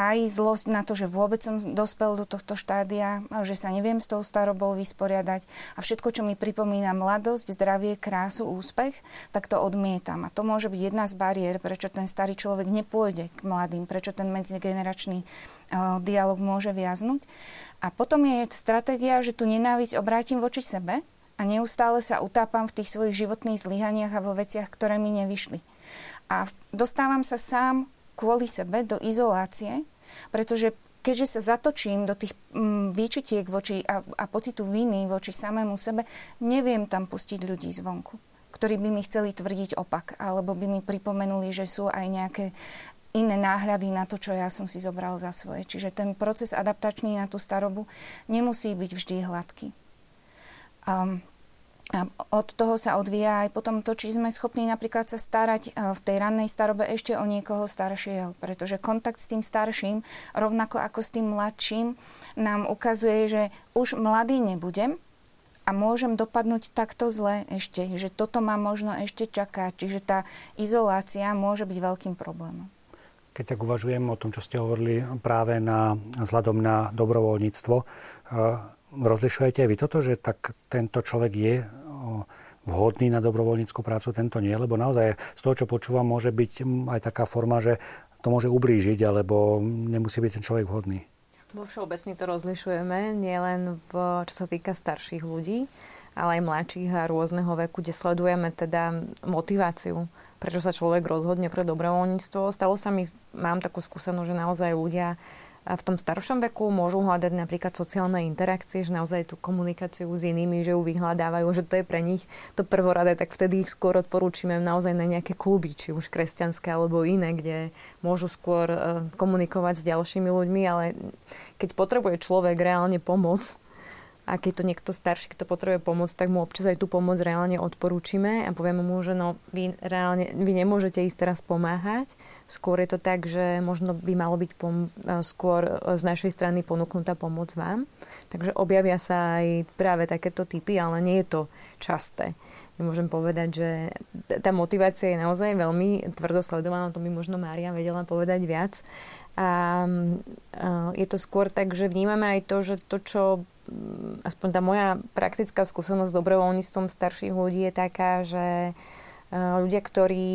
aj zlosť na to, že vôbec som dospel do tohto štádia, že sa neviem s tou starobou vysporiadať a všetko, čo mi pripomína mladosť, zdravie, krásu, úspech, tak to odmietam. A to môže byť jedna z bariér, prečo ten starý človek nepôjde k mladým, prečo ten medzigeneračný uh, dialog môže viaznuť. A potom je stratégia, že tu nenávisť obrátim voči sebe a neustále sa utápam v tých svojich životných zlyhaniach a vo veciach, ktoré mi nevyšli. A dostávam sa sám kvôli sebe do izolácie, pretože keďže sa zatočím do tých mm, výčitiek voči a, a pocitu viny voči samému sebe, neviem tam pustiť ľudí zvonku, ktorí by mi chceli tvrdiť opak, alebo by mi pripomenuli, že sú aj nejaké iné náhľady na to, čo ja som si zobral za svoje. Čiže ten proces adaptačný na tú starobu nemusí byť vždy hladký. Um, a od toho sa odvíja aj potom to, či sme schopní napríklad sa starať e, v tej rannej starobe ešte o niekoho staršieho. Pretože kontakt s tým starším, rovnako ako s tým mladším, nám ukazuje, že už mladý nebudem a môžem dopadnúť takto zle ešte. Že toto ma možno ešte čaká. Čiže tá izolácia môže byť veľkým problémom. Keď tak uvažujem o tom, čo ste hovorili práve na, vzhľadom na dobrovoľníctvo, e, rozlišujete aj vy toto, že tak tento človek je vhodný na dobrovoľníckú prácu, tento nie, lebo naozaj z toho, čo počúvam, môže byť aj taká forma, že to môže ublížiť, alebo nemusí byť ten človek vhodný. Vo všeobecne to rozlišujeme, nielen v, čo sa týka starších ľudí, ale aj mladších a rôzneho veku, kde sledujeme teda motiváciu, prečo sa človek rozhodne pre dobrovoľníctvo. Stalo sa mi, mám takú skúsenosť, že naozaj ľudia a v tom staršom veku môžu hľadať napríklad sociálne interakcie, že naozaj tú komunikáciu s inými, že ju vyhľadávajú, že to je pre nich to prvoradé, tak vtedy ich skôr odporúčime naozaj na nejaké kluby, či už kresťanské alebo iné, kde môžu skôr e, komunikovať s ďalšími ľuďmi, ale keď potrebuje človek reálne pomoc, a keď to niekto starší, kto potrebuje pomoc, tak mu občas aj tú pomoc reálne odporúčime a povieme mu, že no, vy, reálne, vy nemôžete ísť teraz pomáhať. Skôr je to tak, že možno by malo byť pom- skôr z našej strany ponúknutá pomoc vám. Takže objavia sa aj práve takéto typy, ale nie je to časté. Môžem povedať, že tá motivácia je naozaj veľmi tvrdo sledovaná, to by možno Mária vedela povedať viac. A, a je to skôr tak, že vnímame aj to, že to, čo Mm, aspoň tá moja praktická skúsenosť s dobrovoľníctvom starších ľudí je taká, že eh, ľudia, ktorí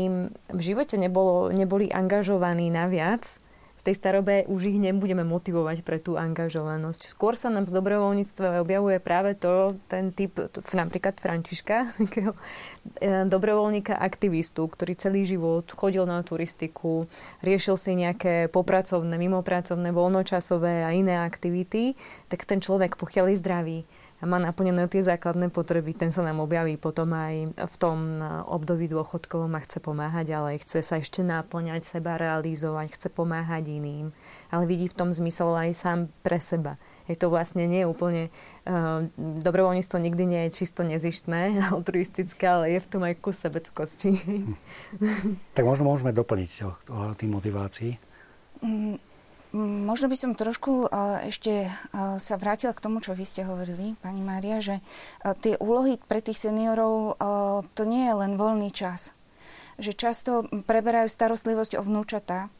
v živote nebolo, neboli angažovaní naviac, tej starobe už ich nebudeme motivovať pre tú angažovanosť. Skôr sa nám v dobrovoľníctve objavuje práve to, ten typ, napríklad Františka, *laughs* e, dobrovoľníka aktivistu, ktorý celý život chodil na turistiku, riešil si nejaké popracovné, mimopracovné, voľnočasové a iné aktivity, tak ten človek, pokiaľ je zdravý, a má naplnené tie základné potreby, ten sa nám objaví potom aj v tom období dôchodkovom a chce pomáhať ďalej, chce sa ešte náplňať, seba realizovať, chce pomáhať iným, ale vidí v tom zmysel aj sám pre seba. Je to vlastne nie úplne, uh, dobrovoľníctvo nikdy nie je čisto nezištné, *laughs* altruistické, ale je v tom aj kus sebeckosti. Hm. Tak možno môžeme doplniť o tým motivácií. Mm, Možno by som trošku ešte sa vrátila k tomu, čo vy ste hovorili, pani Mária, že tie úlohy pre tých seniorov, to nie je len voľný čas. Že často preberajú starostlivosť o vnúčatá,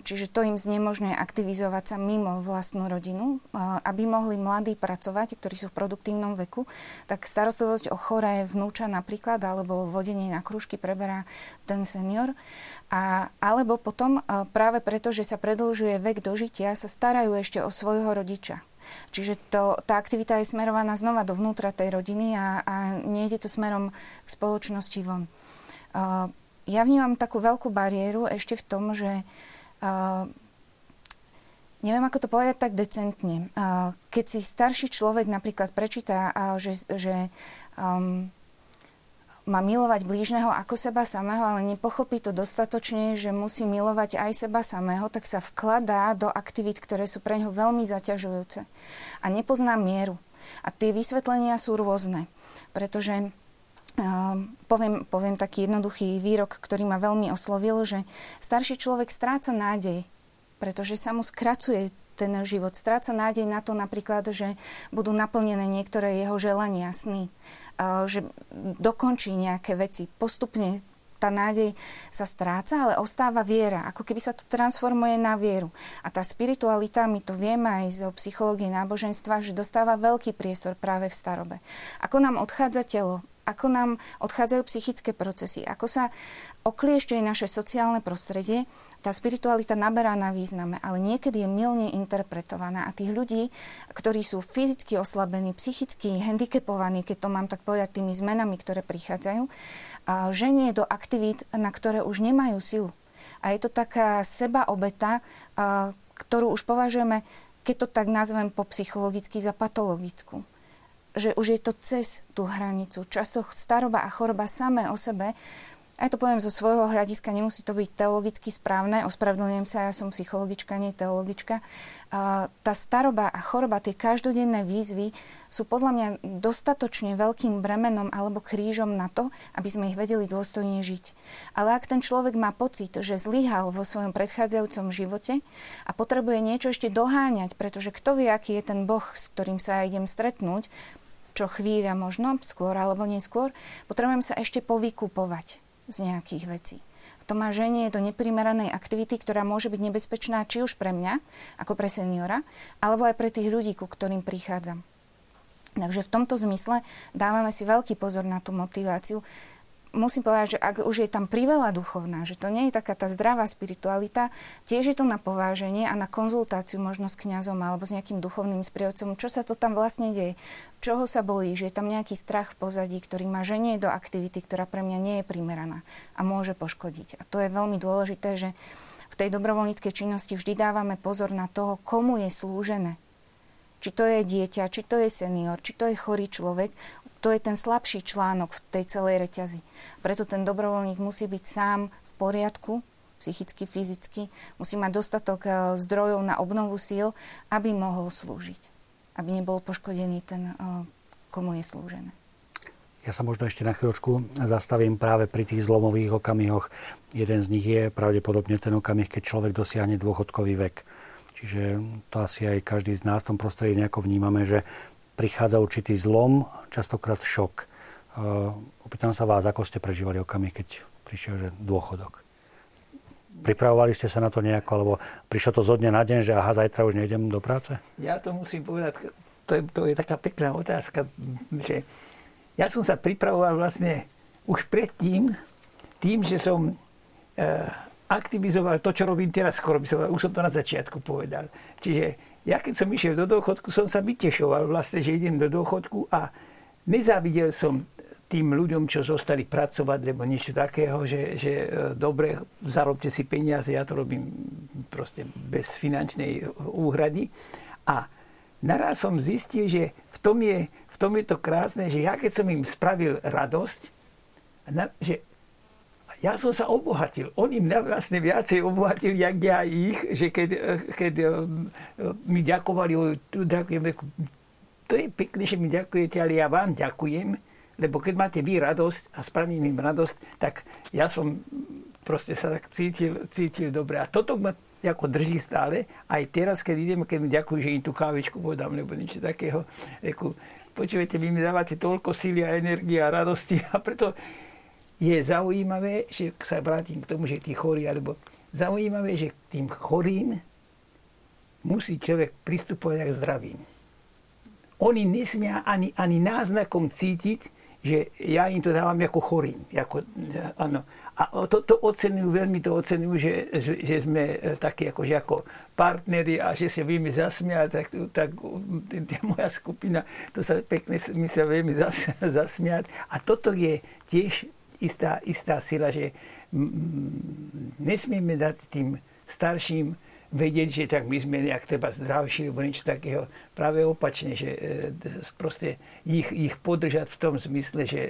čiže to im znemožňuje aktivizovať sa mimo vlastnú rodinu, aby mohli mladí pracovať, ktorí sú v produktívnom veku, tak starostlivosť o choré vnúča napríklad, alebo vodenie na krúžky preberá ten senior. A, alebo potom práve preto, že sa predlžuje vek dožitia, sa starajú ešte o svojho rodiča. Čiže to, tá aktivita je smerovaná znova dovnútra tej rodiny a, a nejde to smerom k spoločnosti von. Uh, ja vnímam takú veľkú bariéru ešte v tom, že uh, neviem, ako to povedať tak decentne. Uh, keď si starší človek napríklad prečíta, uh, že, že um, má milovať blížneho ako seba samého, ale nepochopí to dostatočne, že musí milovať aj seba samého, tak sa vkladá do aktivít, ktoré sú pre neho veľmi zaťažujúce. A nepozná mieru. A tie vysvetlenia sú rôzne. Pretože Ehm, poviem, poviem taký jednoduchý výrok, ktorý ma veľmi oslovil, že starší človek stráca nádej, pretože sa mu skracuje ten život. Stráca nádej na to napríklad, že budú naplnené niektoré jeho želania, sny, že dokončí nejaké veci. Postupne tá nádej sa stráca, ale ostáva viera. Ako keby sa to transformuje na vieru. A tá spiritualita, my to vieme aj zo psychológie náboženstva, že dostáva veľký priestor práve v starobe. Ako nám odchádza telo, ako nám odchádzajú psychické procesy, ako sa okliešťuje naše sociálne prostredie, tá spiritualita naberá na význame, ale niekedy je milne interpretovaná a tých ľudí, ktorí sú fyzicky oslabení, psychicky handicapovaní, keď to mám tak povedať tými zmenami, ktoré prichádzajú, ženie do aktivít, na ktoré už nemajú silu. A je to taká sebaobeta, ktorú už považujeme, keď to tak nazvem po psychologicky, za patologickú že už je to cez tú hranicu. Časoch staroba a choroba samé o sebe aj to poviem zo svojho hľadiska, nemusí to byť teologicky správne, ospravedlňujem sa, ja som psychologička, nie teologička. Tá staroba a choroba, tie každodenné výzvy sú podľa mňa dostatočne veľkým bremenom alebo krížom na to, aby sme ich vedeli dôstojne žiť. Ale ak ten človek má pocit, že zlyhal vo svojom predchádzajúcom živote a potrebuje niečo ešte doháňať, pretože kto vie, aký je ten Boh, s ktorým sa idem stretnúť, čo chvíľa možno, skôr alebo neskôr, potrebujem sa ešte povykupovať z nejakých vecí. To má ženie do neprimeranej aktivity, ktorá môže byť nebezpečná či už pre mňa, ako pre seniora, alebo aj pre tých ľudí, ku ktorým prichádzam. Takže v tomto zmysle dávame si veľký pozor na tú motiváciu musím povedať, že ak už je tam priveľa duchovná, že to nie je taká tá zdravá spiritualita, tiež je to na pováženie a na konzultáciu možno s kňazom alebo s nejakým duchovným sprievodcom, čo sa to tam vlastne deje, čoho sa bojí, že je tam nejaký strach v pozadí, ktorý ma ženie do aktivity, ktorá pre mňa nie je primeraná a môže poškodiť. A to je veľmi dôležité, že v tej dobrovoľníckej činnosti vždy dávame pozor na toho, komu je slúžené či to je dieťa, či to je senior, či to je chorý človek, to je ten slabší článok v tej celej reťazi. Preto ten dobrovoľník musí byť sám v poriadku, psychicky, fyzicky, musí mať dostatok eh, zdrojov na obnovu síl, aby mohol slúžiť. Aby nebol poškodený ten, eh, komu je slúžené. Ja sa možno ešte na chvíľočku zastavím práve pri tých zlomových okamihoch. Jeden z nich je pravdepodobne ten okamih, keď človek dosiahne dôchodkový vek. Čiže to asi aj každý z nás v tom prostredí nejako vnímame, že prichádza určitý zlom, častokrát šok. Uh, opýtam sa vás, ako ste prežívali okamih, keď prišiel že dôchodok? Pripravovali ste sa na to nejako, alebo prišlo to zo dňa na deň, že aha, zajtra už nejdem do práce? Ja to musím povedať, to je, to je taká pekná otázka, že ja som sa pripravoval vlastne už predtým, tým, že som e, aktivizoval to, čo robím teraz, skoro by som, už som to na začiatku povedal. Čiže ja keď som išiel do dôchodku, som sa vytešoval vlastne, že idem do dôchodku a nezávidel som tým ľuďom, čo zostali pracovať, lebo niečo takého, že, že e, dobre, zarobte si peniaze, ja to robím proste bez finančnej úhrady. A naraz som zistil, že v tom je, v tom je to krásne, že ja keď som im spravil radosť, že ja som sa obohatil. Oni mňa vlastne viacej obohatili, jak ja ich, že keď, keď eh, mi ďakovali, ďakujem, to je pekné, že mi ďakujete, ale ja vám ďakujem, lebo keď máte vy radosť a spravím im radosť, tak ja som proste sa tak cítil, cítil dobre. A toto ma ako drží stále. Aj teraz, keď idem, keď mi ďakujú, že im tú kávičku podám, nebo niečo takého. Reku, počujete, vy mi dávate toľko síly a energie a radosti *laughs* a preto je zaujímavé, že sa vrátim k tomu, že tí chorí, alebo zaujímavé, že k tým chorým musí človek pristupovať k zdravým. Oni nesmia ani, ani náznakom cítiť, že ja im to dávam ako chorým. Ako, áno. A to, to ocenujú, veľmi to ocenujú, že, že sme e, takí akože ako partneri a že sa vieme zasmiať, tak, tak tá moja skupina, to sa pekne my sa vieme *laughs* zasmiať. A toto je tiež istá, istá sila, že nesmieme dať tým starším vedieť, že tak my sme nejak teba zdravší alebo niečo takého. Práve opačne, že e, proste ich, ich podržať v tom zmysle, že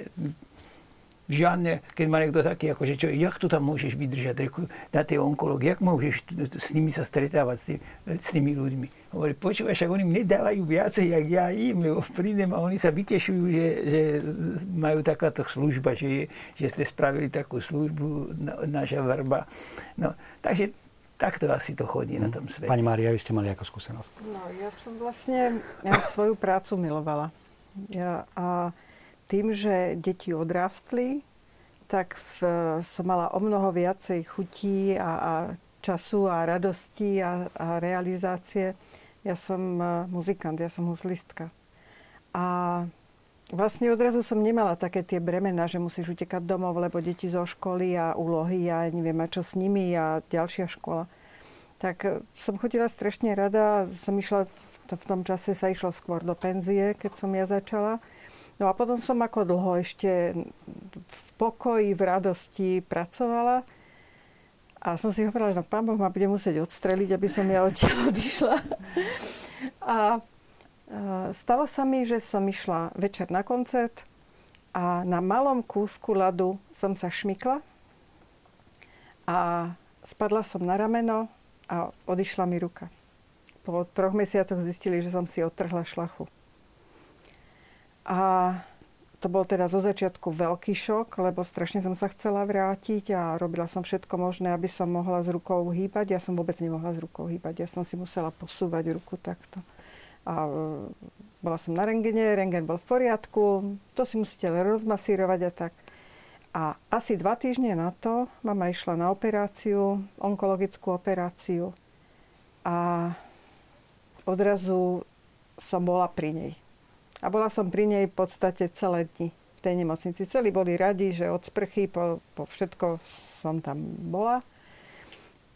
žiadne, keď má niekto taký, akože čo, jak to tam môžeš vydržať na tej onkológii, jak môžeš s nimi sa stretávať, s, tým, s tými ľuďmi. Hovorí, počúvaj, však oni nedávajú viacej, jak ja im, lebo prídem a oni sa vytešujú, že, že majú takáto služba, že, že ste spravili takú službu, naša vrba. No, takže takto asi to chodí mm. na tom svete. Pani Mária, vy ste mali ako skúsenosť? No, ja som vlastne ja svoju prácu milovala. Ja, a tým, že deti odrástli, tak v, som mala o mnoho viacej chutí a, a času a radosti a, a realizácie. Ja som muzikant, ja som huslistka. A vlastne odrazu som nemala také tie bremena, že musíš utekať domov, lebo deti zo školy a úlohy a neviem a čo s nimi a ďalšia škola. Tak e, som chodila strašne rada, som išla, v tom čase sa išlo skôr do penzie, keď som ja začala. No a potom som ako dlho ešte v pokoji, v radosti pracovala. A som si hovorila, no pán Boh ma bude musieť odstreliť, aby som ja *laughs* odtiaľ odišla. A Stalo sa mi, že som išla večer na koncert a na malom kúsku ľadu som sa šmykla a spadla som na rameno a odišla mi ruka. Po troch mesiacoch zistili, že som si odtrhla šlachu. A to bol teda zo začiatku veľký šok, lebo strašne som sa chcela vrátiť a robila som všetko možné, aby som mohla s rukou hýbať. Ja som vôbec nemohla s rukou hýbať. Ja som si musela posúvať ruku takto. A e, bola som na rengene, rengen bol v poriadku, to si musíte len rozmasírovať a tak. A asi dva týždne na to mama išla na operáciu, onkologickú operáciu a odrazu som bola pri nej. A bola som pri nej v podstate celé dni v tej nemocnici. Celí boli radi, že od sprchy po, po všetko som tam bola.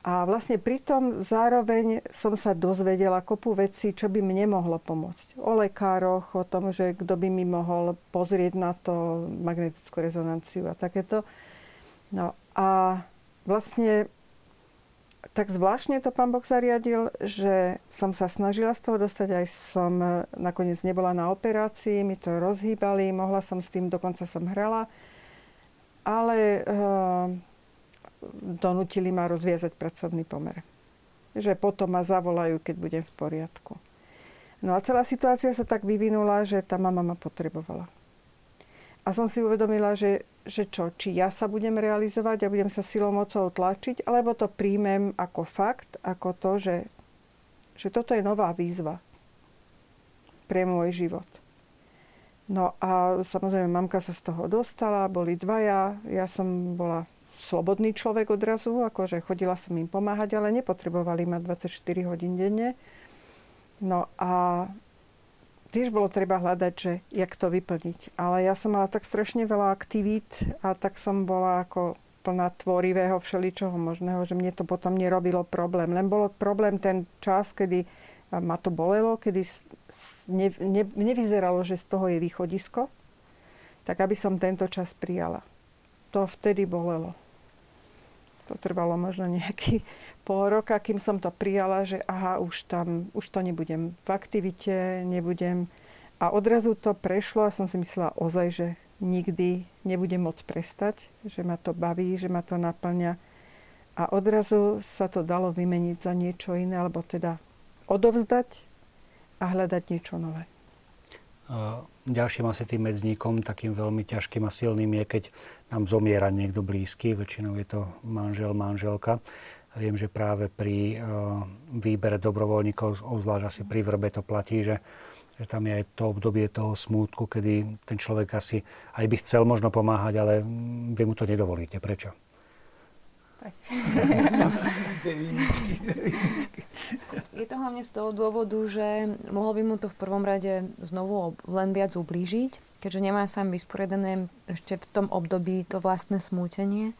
A vlastne pritom zároveň som sa dozvedela kopu vecí, čo by mne mohlo pomôcť. O lekároch, o tom, že kto by mi mohol pozrieť na to magnetickú rezonanciu a takéto. No a vlastne tak zvláštne to pán Boh zariadil, že som sa snažila z toho dostať, aj som nakoniec nebola na operácii, mi to rozhýbali, mohla som s tým, dokonca som hrala. Ale uh, donútili ma rozviazať pracovný pomer. Že potom ma zavolajú, keď budem v poriadku. No a celá situácia sa tak vyvinula, že tá mama ma potrebovala. A som si uvedomila, že, že čo, či ja sa budem realizovať a budem sa silou mocou tlačiť, alebo to príjmem ako fakt, ako to, že, že toto je nová výzva pre môj život. No a samozrejme, mamka sa z toho dostala, boli dvaja, ja som bola slobodný človek odrazu, akože chodila som im pomáhať, ale nepotrebovali ma 24 hodín denne. No a tiež bolo treba hľadať, že jak to vyplniť. Ale ja som mala tak strašne veľa aktivít a tak som bola ako plná tvorivého všeličoho možného, že mne to potom nerobilo problém. Len bolo problém ten čas, kedy ma to bolelo, kedy ne, ne, nevyzeralo, že z toho je východisko, tak aby som tento čas prijala. To vtedy bolelo. To trvalo možno nejaký pol roka, kým som to prijala, že aha, už tam, už to nebudem v aktivite, nebudem. A odrazu to prešlo a som si myslela ozaj, že nikdy nebudem môcť prestať, že ma to baví, že ma to naplňa. A odrazu sa to dalo vymeniť za niečo iné, alebo teda odovzdať a hľadať niečo nové. Ďalším asi tým medzníkom, takým veľmi ťažkým a silným je, keď nám zomiera niekto blízky, väčšinou je to manžel, manželka. Viem, že práve pri výbere dobrovoľníkov, obzvlášť asi pri vrbe to platí, že, že tam je aj to obdobie toho smútku, kedy ten človek asi aj by chcel možno pomáhať, ale vy mu to nedovolíte. Prečo? Je to hlavne z toho dôvodu, že mohol by mu to v prvom rade znovu len viac ublížiť, keďže nemá sám vysporiadané ešte v tom období to vlastné smútenie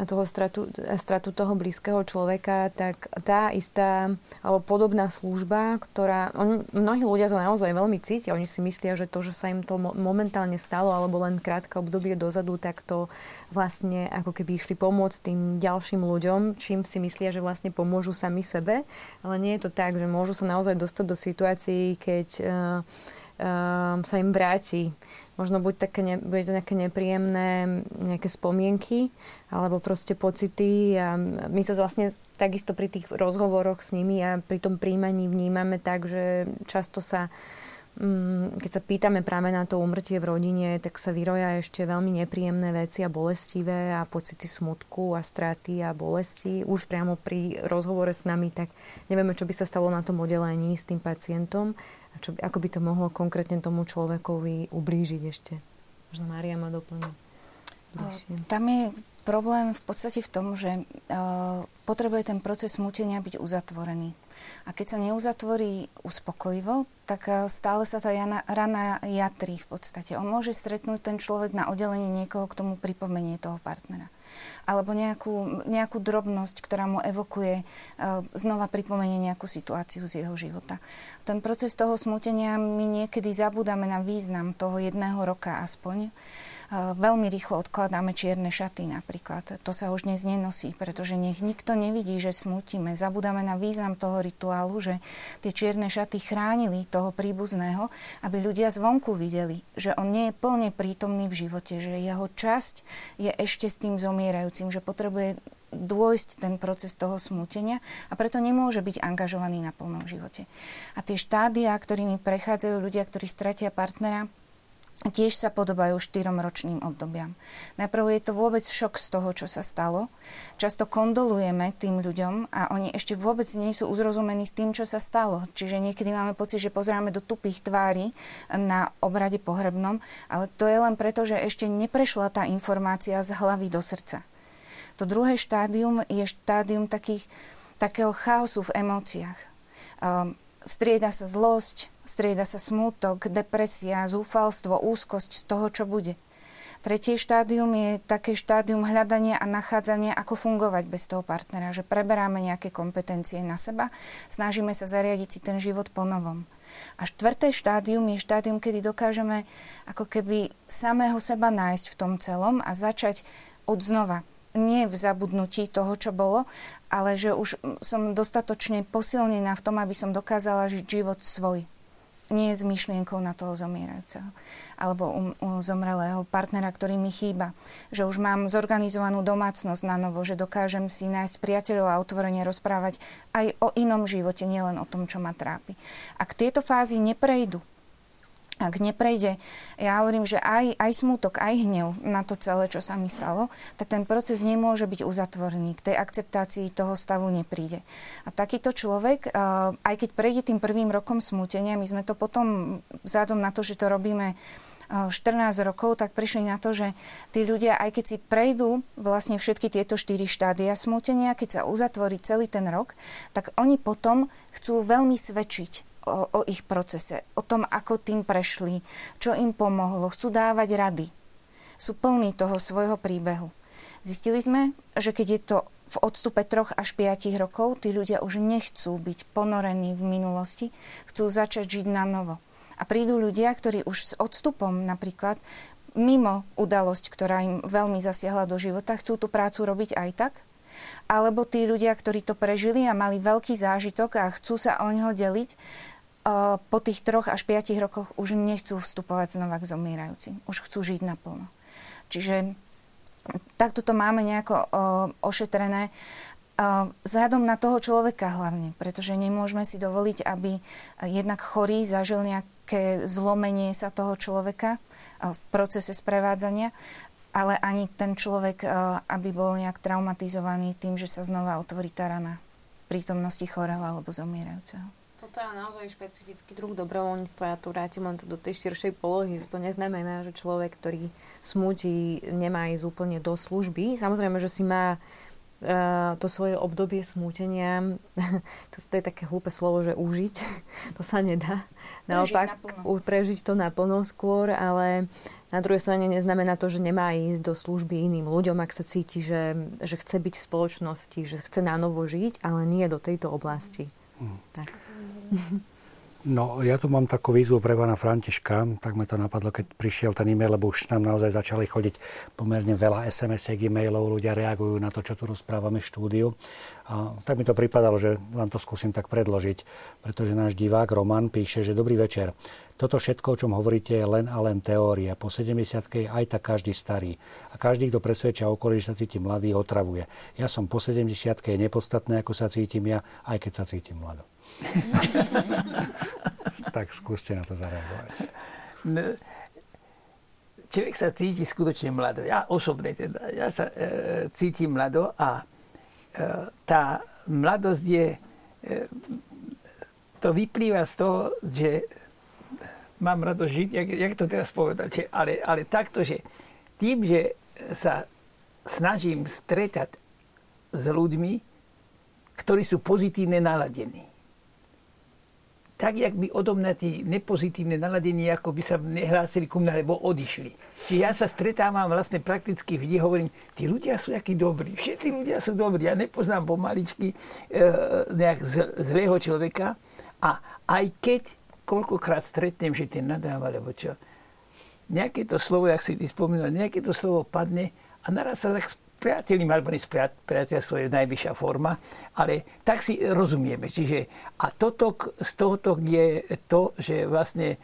a toho stratu, stratu toho blízkeho človeka, tak tá istá alebo podobná služba, ktorá... On, mnohí ľudia to naozaj veľmi cítia. Oni si myslia, že to, že sa im to momentálne stalo alebo len krátke obdobie dozadu, tak to vlastne ako keby išli pomôcť tým ďalším ľuďom, čím si myslia, že vlastne pomôžu sami sebe. Ale nie je to tak, že môžu sa naozaj dostať do situácií, keď uh, uh, sa im vráti možno buď také ne, bude to nejaké nepríjemné nejaké spomienky alebo proste pocity a my to vlastne takisto pri tých rozhovoroch s nimi a pri tom príjmaní vnímame tak, že často sa mm, keď sa pýtame práve na to umrtie v rodine, tak sa vyroja ešte veľmi nepríjemné veci a bolestivé a pocity smutku a straty a bolesti. Už priamo pri rozhovore s nami, tak nevieme, čo by sa stalo na tom oddelení s tým pacientom čo, ako by to mohlo konkrétne tomu človekovi ublížiť ešte? Možno Mária má doplniť. Tam je problém v podstate v tom, že uh, potrebuje ten proces smútenia byť uzatvorený. A keď sa neuzatvorí uspokojivo, tak stále sa tá jana, rana jatrí v podstate. On môže stretnúť ten človek na oddelení niekoho, k tomu pripomenie toho partnera alebo nejakú, nejakú drobnosť, ktorá mu evokuje, e, znova pripomenie nejakú situáciu z jeho života. Ten proces toho smutenia my niekedy zabúdame na význam toho jedného roka aspoň, veľmi rýchlo odkladáme čierne šaty napríklad. To sa už dnes nenosí, pretože nech nikto nevidí, že smutíme. Zabudáme na význam toho rituálu, že tie čierne šaty chránili toho príbuzného, aby ľudia zvonku videli, že on nie je plne prítomný v živote, že jeho časť je ešte s tým zomierajúcim, že potrebuje dôjsť ten proces toho smútenia a preto nemôže byť angažovaný na plnom živote. A tie štádia, ktorými prechádzajú ľudia, ktorí stratia partnera, tiež sa podobajú štyrom ročným obdobiam. Najprv je to vôbec šok z toho, čo sa stalo. Často kondolujeme tým ľuďom a oni ešte vôbec nie sú uzrozumení s tým, čo sa stalo. Čiže niekedy máme pocit, že pozeráme do tupých tvári na obrade pohrebnom, ale to je len preto, že ešte neprešla tá informácia z hlavy do srdca. To druhé štádium je štádium takých, takého chaosu v emóciách. Um, strieda sa zlosť, Strieda sa smútok, depresia, zúfalstvo, úzkosť z toho, čo bude. Tretie štádium je také štádium hľadania a nachádzania, ako fungovať bez toho partnera, že preberáme nejaké kompetencie na seba, snažíme sa zariadiť si ten život po novom. A štvrté štádium je štádium, kedy dokážeme ako keby samého seba nájsť v tom celom a začať od znova nie v zabudnutí toho, čo bolo, ale že už som dostatočne posilnená v tom, aby som dokázala žiť život svoj nie s myšlienkou na toho zomierajúceho alebo u, u zomrelého partnera, ktorý mi chýba. Že už mám zorganizovanú domácnosť na novo, že dokážem si nájsť priateľov a otvorene rozprávať aj o inom živote, nielen o tom, čo ma trápi. Ak tieto fázy neprejdú, ak neprejde, ja hovorím, že aj, aj smútok, aj hnev na to celé, čo sa mi stalo, tak ten proces nemôže byť uzatvorený. K tej akceptácii toho stavu nepríde. A takýto človek, eh, aj keď prejde tým prvým rokom smútenia, my sme to potom, vzhľadom na to, že to robíme 14 eh, rokov, tak prišli na to, že tí ľudia, aj keď si prejdú vlastne všetky tieto štyri štádia smútenia, keď sa uzatvorí celý ten rok, tak oni potom chcú veľmi svedčiť o, o ich procese, o tom, ako tým prešli, čo im pomohlo, chcú dávať rady. Sú plní toho svojho príbehu. Zistili sme, že keď je to v odstupe troch až 5 rokov, tí ľudia už nechcú byť ponorení v minulosti, chcú začať žiť na novo. A prídu ľudia, ktorí už s odstupom napríklad mimo udalosť, ktorá im veľmi zasiahla do života, chcú tú prácu robiť aj tak, alebo tí ľudia, ktorí to prežili a mali veľký zážitok a chcú sa o neho deliť, po tých troch až piatich rokoch už nechcú vstupovať znova k zomierajúcim. Už chcú žiť naplno. Čiže takto to máme nejako ošetrené. Vzhľadom na toho človeka hlavne, pretože nemôžeme si dovoliť, aby jednak chorý zažil nejaké zlomenie sa toho človeka v procese sprevádzania, ale ani ten človek, aby bol nejak traumatizovaný tým, že sa znova otvorí tá rana v prítomnosti chorého alebo zomierajúceho toto je naozaj špecifický druh dobrovoľníctva. Ja to vrátim len do tej širšej polohy, že to neznamená, že človek, ktorý smúti, nemá ísť úplne do služby. Samozrejme, že si má uh, to svoje obdobie smútenia, *laughs* to, to je také hlúpe slovo, že užiť, *laughs* to sa nedá. Naopak, prežiť, prežiť to naplno skôr, ale na druhej strane neznamená to, že nemá ísť do služby iným ľuďom, ak sa cíti, že, že chce byť v spoločnosti, že chce na novo žiť, ale nie do tejto oblasti. Mm. Tak. No, ja tu mám takú výzvu pre pána Františka, tak mi to napadlo, keď prišiel ten e-mail, lebo už nám naozaj začali chodiť pomerne veľa SMS-iek, e-mailov, ľudia reagujú na to, čo tu rozprávame v štúdiu. A tak mi to pripadalo, že vám to skúsim tak predložiť, pretože náš divák Roman píše, že dobrý večer. Toto všetko, o čom hovoríte, je len a len teória. Po 70 je aj tak každý starý. A každý, kto presvedčia okolí, že sa cíti mladý, otravuje. Ja som po 70 je nepodstatné, ako sa cítim ja, aj keď sa cítim mladý. *laughs* tak skúste na to zareagovať. No, človek sa cíti skutočne mlado. Ja osobne teda. Ja sa e, cítim mlado a e, tá mladosť je... E, to vyplýva z toho, že mám rado žiť, jak, jak to teraz povedať, ale, ale takto, že tým, že sa snažím stretať s ľuďmi, ktorí sú pozitívne naladení tak, jak by odo mňa tí nepozitívne naladení, ako by sa nehlásili ku mňa, lebo odišli. Čiže ja sa stretávam vlastne prakticky vždy, hovorím, tí ľudia sú akí dobrí, všetci ľudia sú dobrí. Ja nepoznám pomaličky e, nejak z, zlého človeka a aj keď koľkokrát stretnem, že ten nadáva, lebo čo, nejaké to slovo, jak si ty spomínal, nejaké to slovo padne a naraz sa tak priateľmi, alebo priateľstvo je najvyššia forma, ale tak si rozumieme. Čiže, a toto, z tohoto je to, že vlastne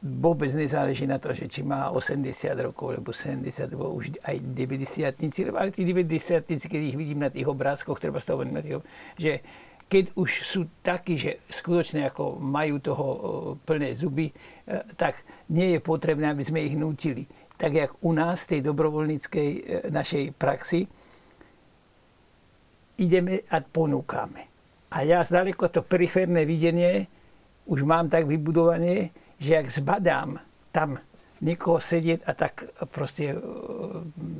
vôbec nezáleží na to, že či má 80 rokov, alebo 70, alebo už aj 90 ale tí 90 keď ich vidím na tých obrázkoch, treba sa na tých, že keď už sú takí, že skutočne ako majú toho plné zuby, e, tak nie je potrebné, aby sme ich nutili tak jak u nás tej dobrovoľníckej e, našej praxi, ideme a ponúkame. A ja zďaleko to periférne videnie už mám tak vybudované, že ak zbadám tam niekoho sedieť a tak proste e,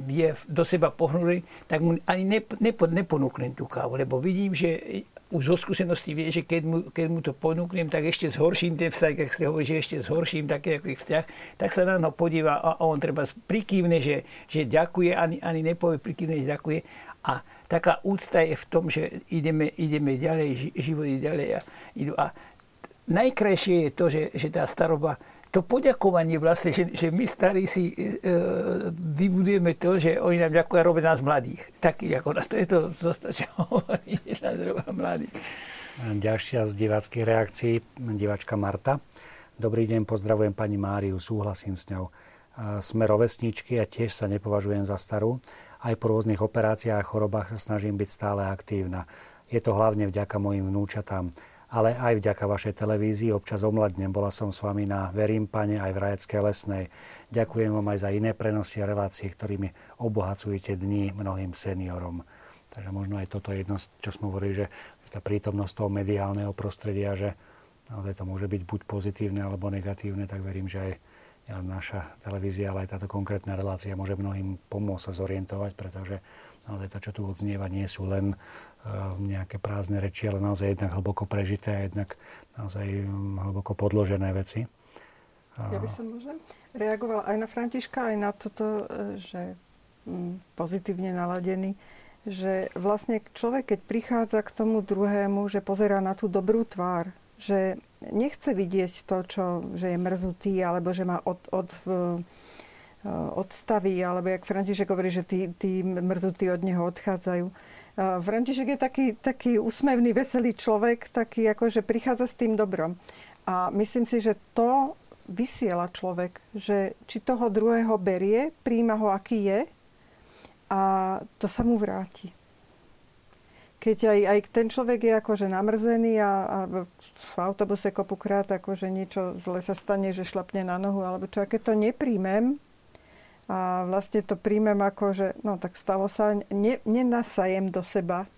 je do seba pohnutý, tak mu ani neponúknem tú kávu, lebo vidím, že už zo skúsenosti vie, že keď mu, keď mu to ponúknem, tak ešte zhorším ten vzťah, ak ste hovorili, že ešte zhorším taký aký vzťah, tak sa na no podíva a on treba prikývne, že, že ďakuje, ani, ani nepovie prikývne, že ďakuje. A taká úcta je v tom, že ideme, ideme ďalej, život ďalej a idú. A najkrajšie je to, že, že tá staroba to poďakovanie vlastne, že, že my starí si e, vybudujeme to, že oni nám ďakujú a robia nás mladých. Taký ako na to je to zostačne *laughs* hovorí, nás robia mladých. Ďalšia z diváckých reakcií, diváčka Marta. Dobrý deň, pozdravujem pani Máriu, súhlasím s ňou. Sme rovesničky a tiež sa nepovažujem za starú. Aj po rôznych operáciách a chorobách sa snažím byť stále aktívna. Je to hlavne vďaka mojim vnúčatám ale aj vďaka vašej televízii občas omladnem. Bola som s vami na Verím Pane aj v Rajeckej lesnej. Ďakujem vám aj za iné prenosy a relácie, ktorými obohacujete dní mnohým seniorom. Takže možno aj toto je jedno, čo sme hovorili, že tá prítomnosť toho mediálneho prostredia, že naozaj to môže byť buď pozitívne alebo negatívne, tak verím, že aj naša televízia, ale aj táto konkrétna relácia môže mnohým pomôcť sa zorientovať, pretože naozaj to, čo tu odznieva, nie sú len nejaké prázdne reči, ale naozaj jednak hlboko prežité a jednak naozaj mm, hlboko podložené veci. Ja by som môžem reagovala aj na Františka, aj na toto, e, že mm, pozitívne naladený, že vlastne človek, keď prichádza k tomu druhému, že pozerá na tú dobrú tvár, že nechce vidieť to, čo, že je mrzutý, alebo že má od, od, e, e, odstavy, alebo jak František hovorí, že tí, tí mrzutí od neho odchádzajú František je taký, taký úsmevný, veselý človek, taký ako, že prichádza s tým dobrom. A myslím si, že to vysiela človek, že či toho druhého berie, príjma ho, aký je a to sa mu vráti. Keď aj, aj ten človek je akože namrzený a, a v autobuse kopukrát akože niečo zle sa stane, že šlapne na nohu, alebo čo, a keď to nepríjmem, a vlastne to príjmem ako, že no tak stalo sa, ne, nenasajem do seba,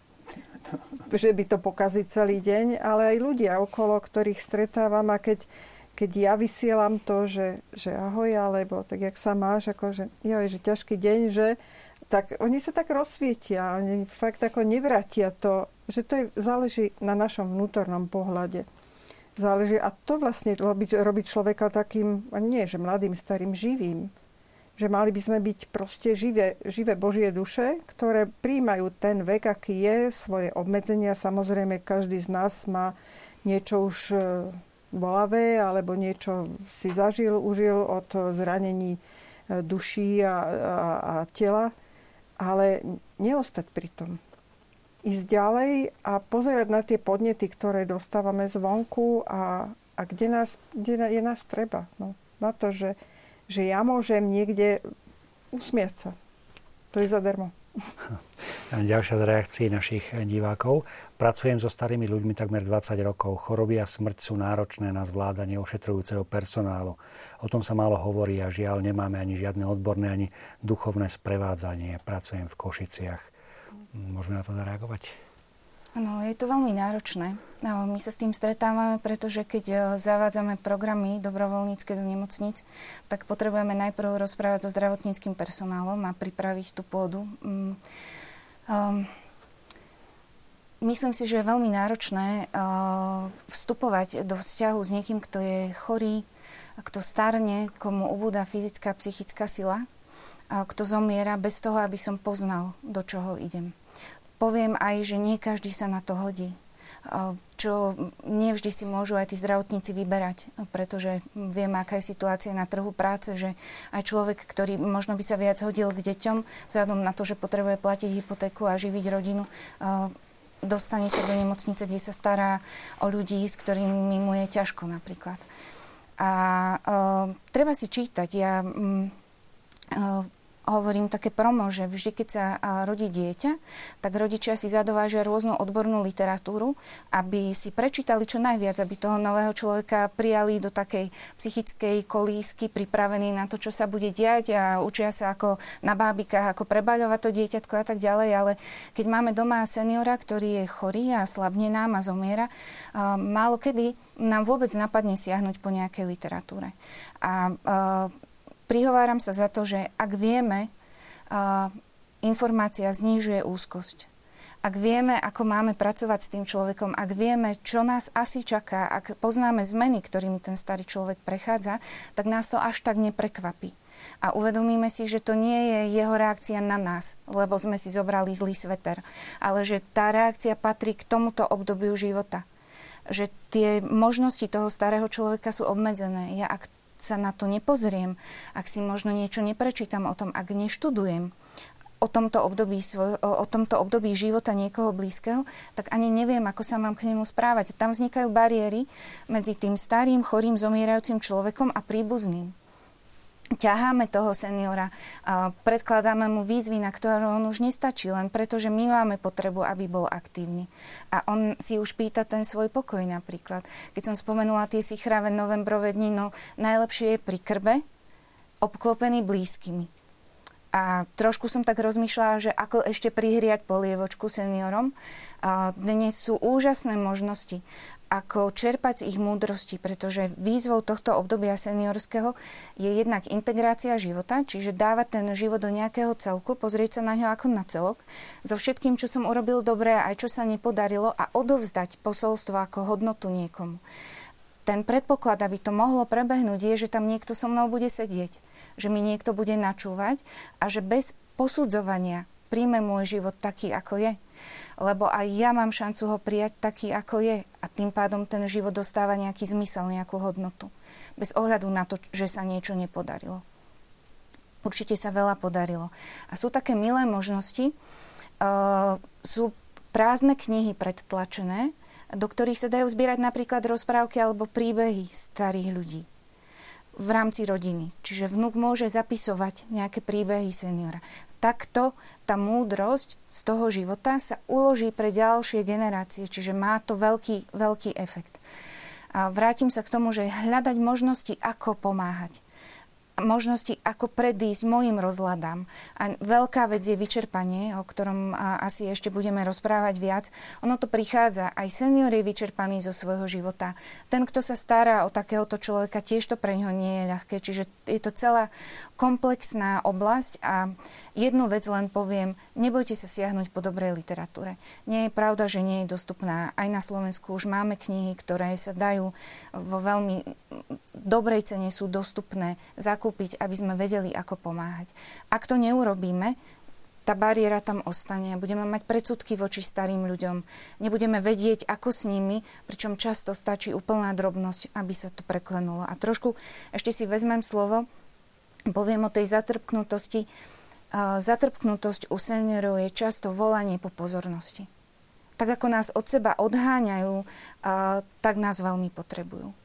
že by to pokazí celý deň, ale aj ľudia okolo, ktorých stretávam a keď, keď ja vysielam to, že, že ahoj, alebo tak jak sa máš, ako že, joj, že ťažký deň, že tak oni sa tak rozsvietia, oni fakt ako nevrátia to, že to je, záleží na našom vnútornom pohľade. Záleží, a to vlastne robí, robí človeka takým, nie že mladým, starým, živým že mali by sme byť proste živé, živé Božie duše, ktoré príjmajú ten vek, aký je, svoje obmedzenia. Samozrejme, každý z nás má niečo už e, bolavé, alebo niečo si zažil, užil od zranení e, duší a, a, a tela, ale neostať pri tom. Ísť ďalej a pozerať na tie podnety, ktoré dostávame zvonku a, a kde, nás, kde je nás treba. No, na to, že že ja môžem niekde usmiať sa. To je zadarmo. Ďalšia z reakcií našich divákov. Pracujem so starými ľuďmi takmer 20 rokov. Choroby a smrť sú náročné na zvládanie ošetrujúceho personálu. O tom sa málo hovorí a žiaľ nemáme ani žiadne odborné, ani duchovné sprevádzanie. Pracujem v Košiciach. Môžeme na to zareagovať? Áno, je to veľmi náročné. No, my sa s tým stretávame, pretože keď e, zavádzame programy dobrovoľnícke do nemocnic, tak potrebujeme najprv rozprávať so zdravotníckým personálom a pripraviť tú pôdu. Um, myslím si, že je veľmi náročné uh, vstupovať do vzťahu s niekým, kto je chorý, kto starne, komu ubúda fyzická, psychická sila, uh, kto zomiera bez toho, aby som poznal, do čoho idem. Poviem aj, že nie každý sa na to hodí čo nevždy si môžu aj tí zdravotníci vyberať, pretože vieme, aká je situácia na trhu práce, že aj človek, ktorý možno by sa viac hodil k deťom, vzhľadom na to, že potrebuje platiť hypotéku a živiť rodinu, dostane sa do nemocnice, kde sa stará o ľudí, s ktorými mu je ťažko napríklad. A uh, treba si čítať. Ja um, uh, hovorím také promo, že vždy, keď sa rodí dieťa, tak rodičia si zadovážia rôznu odbornú literatúru, aby si prečítali čo najviac, aby toho nového človeka prijali do takej psychickej kolísky, pripravený na to, čo sa bude diať a učia sa ako na bábikách, ako prebaľovať to dieťatko a tak ďalej, ale keď máme doma seniora, ktorý je chorý a slabne nám a zomiera, málo kedy nám vôbec napadne siahnuť po nejakej literatúre. A prihováram sa za to, že ak vieme, informácia znižuje úzkosť. Ak vieme, ako máme pracovať s tým človekom, ak vieme, čo nás asi čaká, ak poznáme zmeny, ktorými ten starý človek prechádza, tak nás to až tak neprekvapí. A uvedomíme si, že to nie je jeho reakcia na nás, lebo sme si zobrali zlý sveter, ale že tá reakcia patrí k tomuto obdobiu života. Že tie možnosti toho starého človeka sú obmedzené. Ja ak sa na to nepozriem, ak si možno niečo neprečítam o tom, ak neštudujem o tomto období, svoj, o, tomto období života niekoho blízkeho, tak ani neviem, ako sa mám k nemu správať. Tam vznikajú bariéry medzi tým starým, chorým, zomierajúcim človekom a príbuzným ťaháme toho seniora, predkladáme mu výzvy, na ktoré on už nestačí, len preto, že my máme potrebu, aby bol aktívny. A on si už pýta ten svoj pokoj napríklad. Keď som spomenula tie sichravé novembrové dni, no najlepšie je pri krbe, obklopený blízkymi. A trošku som tak rozmýšľala, že ako ešte prihriať polievočku seniorom. Dnes sú úžasné možnosti ako čerpať z ich múdrosti, pretože výzvou tohto obdobia seniorského je jednak integrácia života, čiže dávať ten život do nejakého celku, pozrieť sa na ňo ako na celok, so všetkým, čo som urobil dobre, aj čo sa nepodarilo a odovzdať posolstvo ako hodnotu niekomu. Ten predpoklad, aby to mohlo prebehnúť, je, že tam niekto so mnou bude sedieť, že mi niekto bude načúvať a že bez posudzovania príjme môj život taký, ako je lebo aj ja mám šancu ho prijať taký, ako je a tým pádom ten život dostáva nejaký zmysel, nejakú hodnotu. Bez ohľadu na to, že sa niečo nepodarilo. Určite sa veľa podarilo. A sú také milé možnosti. Uh, sú prázdne knihy predtlačené, do ktorých sa dajú zbierať napríklad rozprávky alebo príbehy starých ľudí v rámci rodiny. Čiže vnúk môže zapisovať nejaké príbehy seniora takto tá múdrosť z toho života sa uloží pre ďalšie generácie, čiže má to veľký, veľký efekt. A vrátim sa k tomu, že hľadať možnosti, ako pomáhať možnosti, ako predísť mojim rozladám. A veľká vec je vyčerpanie, o ktorom asi ešte budeme rozprávať viac. Ono to prichádza. Aj senior je vyčerpaný zo svojho života. Ten, kto sa stará o takéhoto človeka, tiež to pre ňo nie je ľahké. Čiže je to celá komplexná oblasť a jednu vec len poviem, nebojte sa siahnuť po dobrej literatúre. Nie je pravda, že nie je dostupná. Aj na Slovensku už máme knihy, ktoré sa dajú vo veľmi dobrej cene sú dostupné zakúpiť, aby sme vedeli, ako pomáhať. Ak to neurobíme, tá bariéra tam ostane. Budeme mať predsudky voči starým ľuďom. Nebudeme vedieť, ako s nimi, pričom často stačí úplná drobnosť, aby sa to preklenulo. A trošku ešte si vezmem slovo, poviem o tej zatrpknutosti. Zatrpknutosť u seniorov je často volanie po pozornosti. Tak ako nás od seba odháňajú, tak nás veľmi potrebujú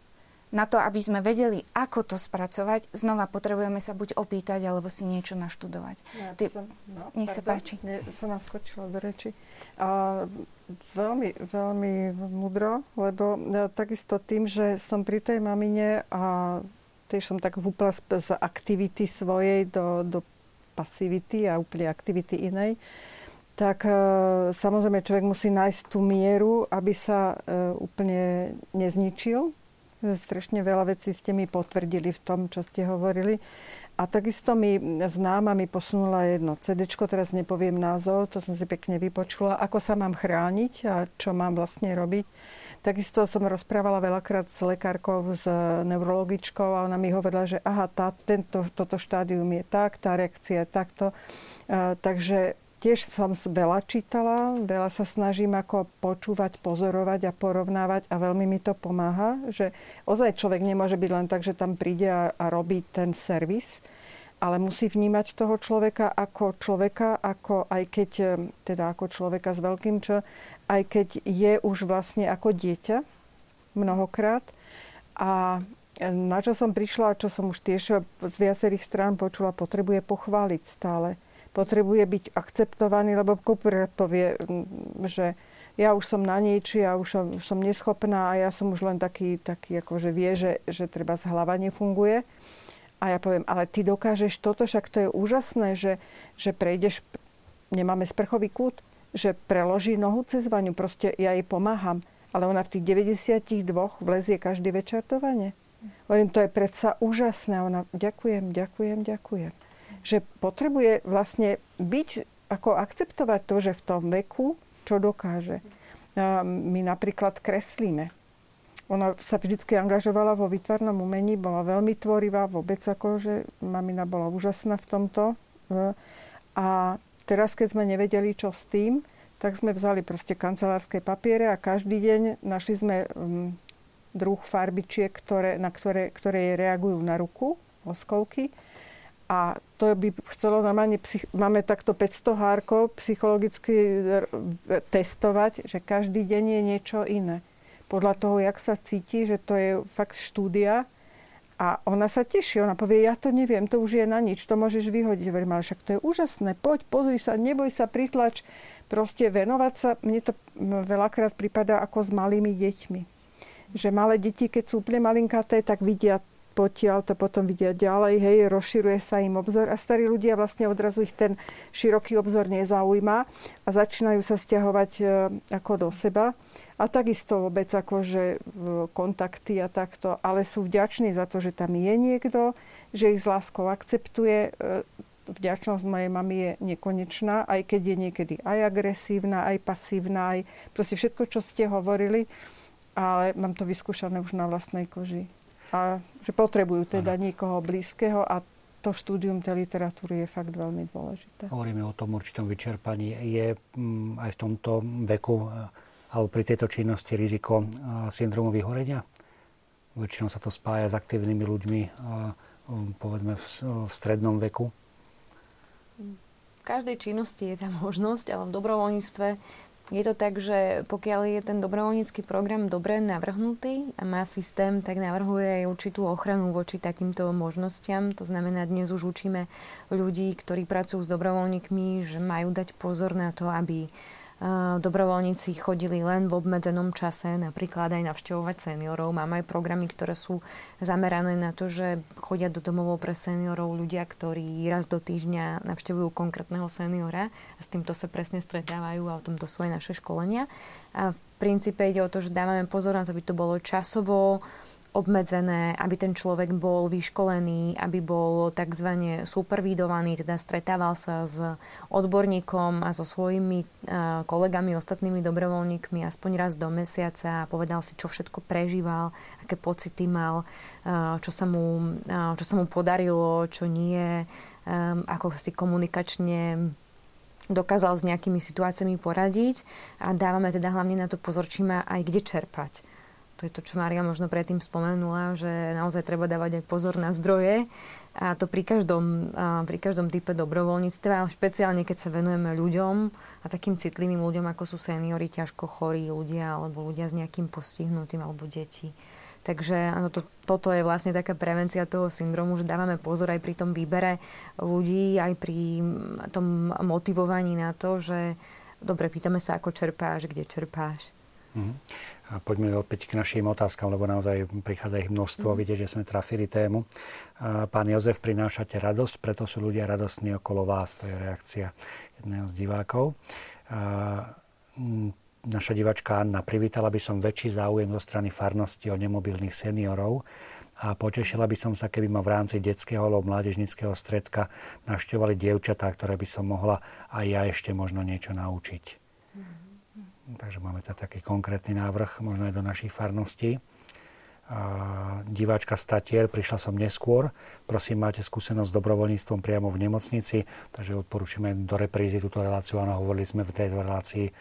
na to, aby sme vedeli, ako to spracovať, znova potrebujeme sa buď opýtať, alebo si niečo naštudovať. Ja Ty, som, no, nech pardon, sa páči. Ne, som naskočila do reči. A, veľmi, veľmi mudro, lebo ja, takisto tým, že som pri tej mamine a tiež som tak vúpla z, z aktivity svojej do, do pasivity a úplne aktivity inej, tak e, samozrejme človek musí nájsť tú mieru, aby sa e, úplne nezničil. Strašne veľa vecí ste mi potvrdili v tom, čo ste hovorili. A takisto mi známa mi posunula jedno CD, teraz nepoviem názov, to som si pekne vypočula, ako sa mám chrániť a čo mám vlastne robiť. Takisto som rozprávala veľakrát s lekárkou, s neurologičkou a ona mi hovorila, že aha, tá, tento, toto štádium je tak, tá reakcia je takto. Uh, takže tiež som veľa čítala, veľa sa snažím ako počúvať, pozorovať a porovnávať a veľmi mi to pomáha, že ozaj človek nemôže byť len tak, že tam príde a, a robí ten servis, ale musí vnímať toho človeka ako človeka, ako aj keď, e, teda ako človeka s veľkým čo, aj keď je už vlastne ako dieťa mnohokrát. A na čo som prišla, čo som už tiež z viacerých strán počula, potrebuje pochváliť stále potrebuje byť akceptovaný, lebo Cooper povie, že ja už som na nič, ja už som, neschopná a ja som už len taký, taký ako že vie, že, že treba z hlava nefunguje. A ja poviem, ale ty dokážeš toto, však to je úžasné, že, že prejdeš, nemáme sprchový kút, že preloží nohu cez vaňu, proste ja jej pomáham. Ale ona v tých 92 vlezie každý večer do vane. Hovorím, to je predsa úžasné. Ona, ďakujem, ďakujem, ďakujem že potrebuje vlastne byť, ako akceptovať to, že v tom veku čo dokáže. My napríklad kreslíme. Ona sa vždy angažovala vo výtvarnom umení, bola veľmi tvorivá, vôbec ako, že mamina bola úžasná v tomto. A teraz, keď sme nevedeli, čo s tým, tak sme vzali proste kancelárske papiere a každý deň našli sme um, druh farbičiek, ktoré, na ktoré, ktoré reagujú na ruku, oskovky a to by chcelo normálne, psych- máme takto 500 hárkov psychologicky testovať, že každý deň je niečo iné. Podľa toho, jak sa cíti, že to je fakt štúdia. A ona sa teší, ona povie, ja to neviem, to už je na nič, to môžeš vyhodiť. Hovorím, ale však to je úžasné, poď, pozri sa, neboj sa, pritlač. Proste venovať sa, mne to veľakrát prípada ako s malými deťmi. Že malé deti, keď sú úplne malinkaté, tak vidia potiaľ to potom vidia ďalej, hej, rozširuje sa im obzor a starí ľudia vlastne odrazu ich ten široký obzor nezaujíma a začínajú sa stiahovať e, ako do seba. A takisto vôbec akože kontakty a takto, ale sú vďační za to, že tam je niekto, že ich s láskou akceptuje. E, vďačnosť mojej mamy je nekonečná, aj keď je niekedy aj agresívna, aj pasívna, aj proste všetko, čo ste hovorili, ale mám to vyskúšané už na vlastnej koži a že potrebujú teda ano. niekoho blízkeho a to štúdium tej literatúry je fakt veľmi dôležité. Hovoríme o tom určitom vyčerpaní. Je m, mm, aj v tomto veku eh, alebo pri tejto činnosti riziko eh, syndromu vyhorenia? Väčšinou sa to spája s aktívnymi ľuďmi, eh, povedzme v, v strednom veku. V každej činnosti je tá možnosť, ale v dobrovoľníctve je to tak, že pokiaľ je ten dobrovoľnícky program dobre navrhnutý a má systém, tak navrhuje aj určitú ochranu voči takýmto možnostiam. To znamená, dnes už učíme ľudí, ktorí pracujú s dobrovoľníkmi, že majú dať pozor na to, aby dobrovoľníci chodili len v obmedzenom čase, napríklad aj navštevovať seniorov. Máme aj programy, ktoré sú zamerané na to, že chodia do domovov pre seniorov ľudia, ktorí raz do týždňa navštevujú konkrétneho seniora a s týmto sa presne stretávajú a o tomto sú aj naše školenia. A v princípe ide o to, že dávame pozor na to, aby to bolo časovo obmedzené, aby ten človek bol vyškolený, aby bol tzv. supervidovaný, teda stretával sa s odborníkom a so svojimi kolegami, ostatnými dobrovoľníkmi aspoň raz do mesiaca a povedal si, čo všetko prežíval, aké pocity mal, čo sa mu, čo sa mu podarilo, čo nie, ako si komunikačne dokázal s nejakými situáciami poradiť a dávame teda hlavne na to pozor, či má aj kde čerpať to je to, čo Mária možno predtým spomenula, že naozaj treba dávať aj pozor na zdroje a to pri každom, pri každom type dobrovoľníctva, ale špeciálne keď sa venujeme ľuďom a takým citlivým ľuďom, ako sú seniory, ťažko chorí ľudia alebo ľudia s nejakým postihnutým alebo deti. Takže to, toto je vlastne taká prevencia toho syndromu, že dávame pozor aj pri tom výbere ľudí, aj pri tom motivovaní na to, že dobre, pýtame sa, ako čerpáš, kde čerpáš Mm. A poďme opäť k našim otázkam, lebo naozaj prichádza ich množstvo. Mm. Vidíte, že sme trafili tému. Pán Jozef, prinášate radosť, preto sú ľudia radostní okolo vás. To je reakcia jedného z divákov. Naša divačka Anna, privítala by som väčší záujem zo strany farnosti o nemobilných seniorov a potešila by som sa, keby ma v rámci detského alebo mládežnického stredka našťovali dievčatá, ktoré by som mohla aj ja ešte možno niečo naučiť. Takže máme tu taký konkrétny návrh, možno aj do našich farností. A diváčka Statier, prišla som neskôr. Prosím, máte skúsenosť s dobrovoľníctvom priamo v nemocnici, takže odporúčame do reprízy túto reláciu. Áno, hovorili sme v tejto relácii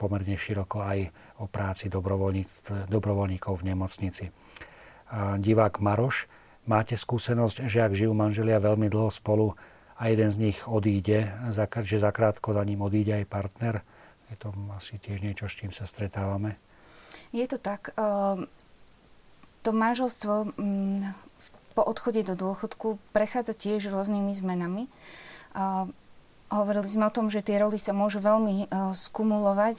pomerne široko aj o práci dobrovoľníkov v nemocnici. A divák Maroš, máte skúsenosť, že ak žijú manželia veľmi dlho spolu a jeden z nich odíde, že zakrátko za ním odíde aj partner, je to asi tiež niečo, s čím sa stretávame. Je to tak. Ehm, to manželstvo mm, po odchode do dôchodku prechádza tiež rôznymi zmenami. Hovorili sme o tom, že tie roly sa môžu veľmi ehm, skumulovať,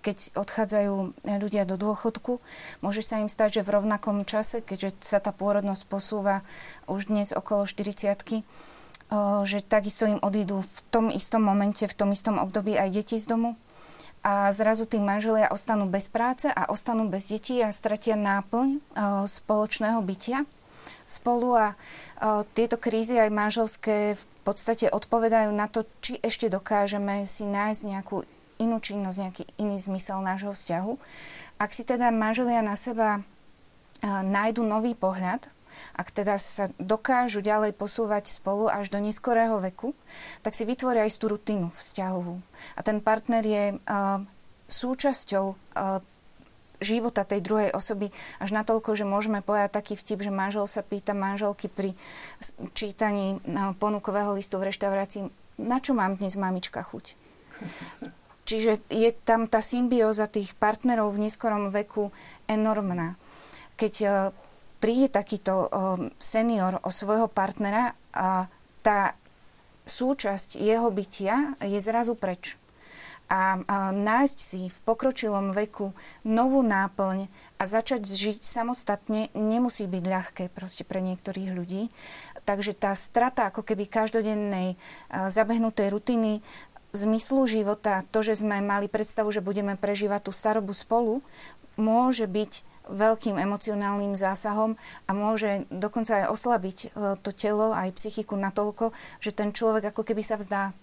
keď odchádzajú ľudia do dôchodku. Môže sa im stať, že v rovnakom čase, keďže sa tá pôrodnosť posúva už dnes okolo 40 že takisto im odídu v tom istom momente, v tom istom období aj deti z domu a zrazu tí manželia ostanú bez práce a ostanú bez detí a stratia náplň e, spoločného bytia spolu a e, tieto krízy aj manželské v podstate odpovedajú na to, či ešte dokážeme si nájsť nejakú inú činnosť, nejaký iný zmysel nášho vzťahu. Ak si teda manželia na seba e, nájdu nový pohľad, ak teda sa dokážu ďalej posúvať spolu až do neskorého veku, tak si vytvoria aj tú rutinu vzťahovú. A ten partner je uh, súčasťou uh, života tej druhej osoby až natoľko, že môžeme povedať taký vtip, že manžel sa pýta manželky pri čítaní ponukového listu v reštaurácii, na čo mám dnes mamička chuť? *laughs* Čiže je tam tá symbióza tých partnerov v neskorom veku enormná. Keď príde takýto senior o svojho partnera a tá súčasť jeho bytia je zrazu preč. A, a nájsť si v pokročilom veku novú náplň a začať žiť samostatne nemusí byť ľahké proste pre niektorých ľudí. Takže tá strata ako keby každodennej zabehnutej rutiny zmyslu života, to, že sme mali predstavu, že budeme prežívať tú starobu spolu, môže byť veľkým emocionálnym zásahom a môže dokonca aj oslabiť e, to telo, aj psychiku natoľko, že ten človek ako keby sa vzdá.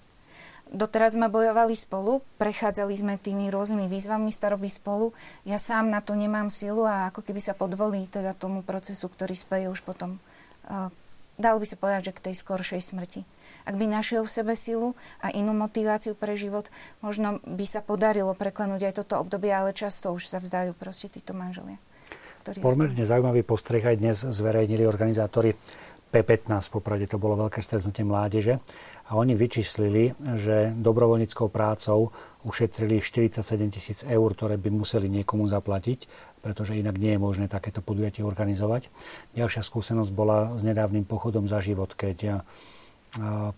Doteraz sme bojovali spolu, prechádzali sme tými rôznymi výzvami staroby spolu. Ja sám na to nemám silu a ako keby sa podvolí teda tomu procesu, ktorý speje už potom, uh, dalo by sa povedať, že k tej skoršej smrti. Ak by našiel v sebe silu a inú motiváciu pre život, možno by sa podarilo preklenúť aj toto obdobie, ale často už sa vzdajú proste títo manželia ktorý Pomerne zaujímavý postreh aj dnes zverejnili organizátori P15, popravde to bolo veľké stretnutie mládeže. A oni vyčíslili, že dobrovoľníckou prácou ušetrili 47 tisíc eur, ktoré by museli niekomu zaplatiť, pretože inak nie je možné takéto podujatie organizovať. Ďalšia skúsenosť bola s nedávnym pochodom za život, keď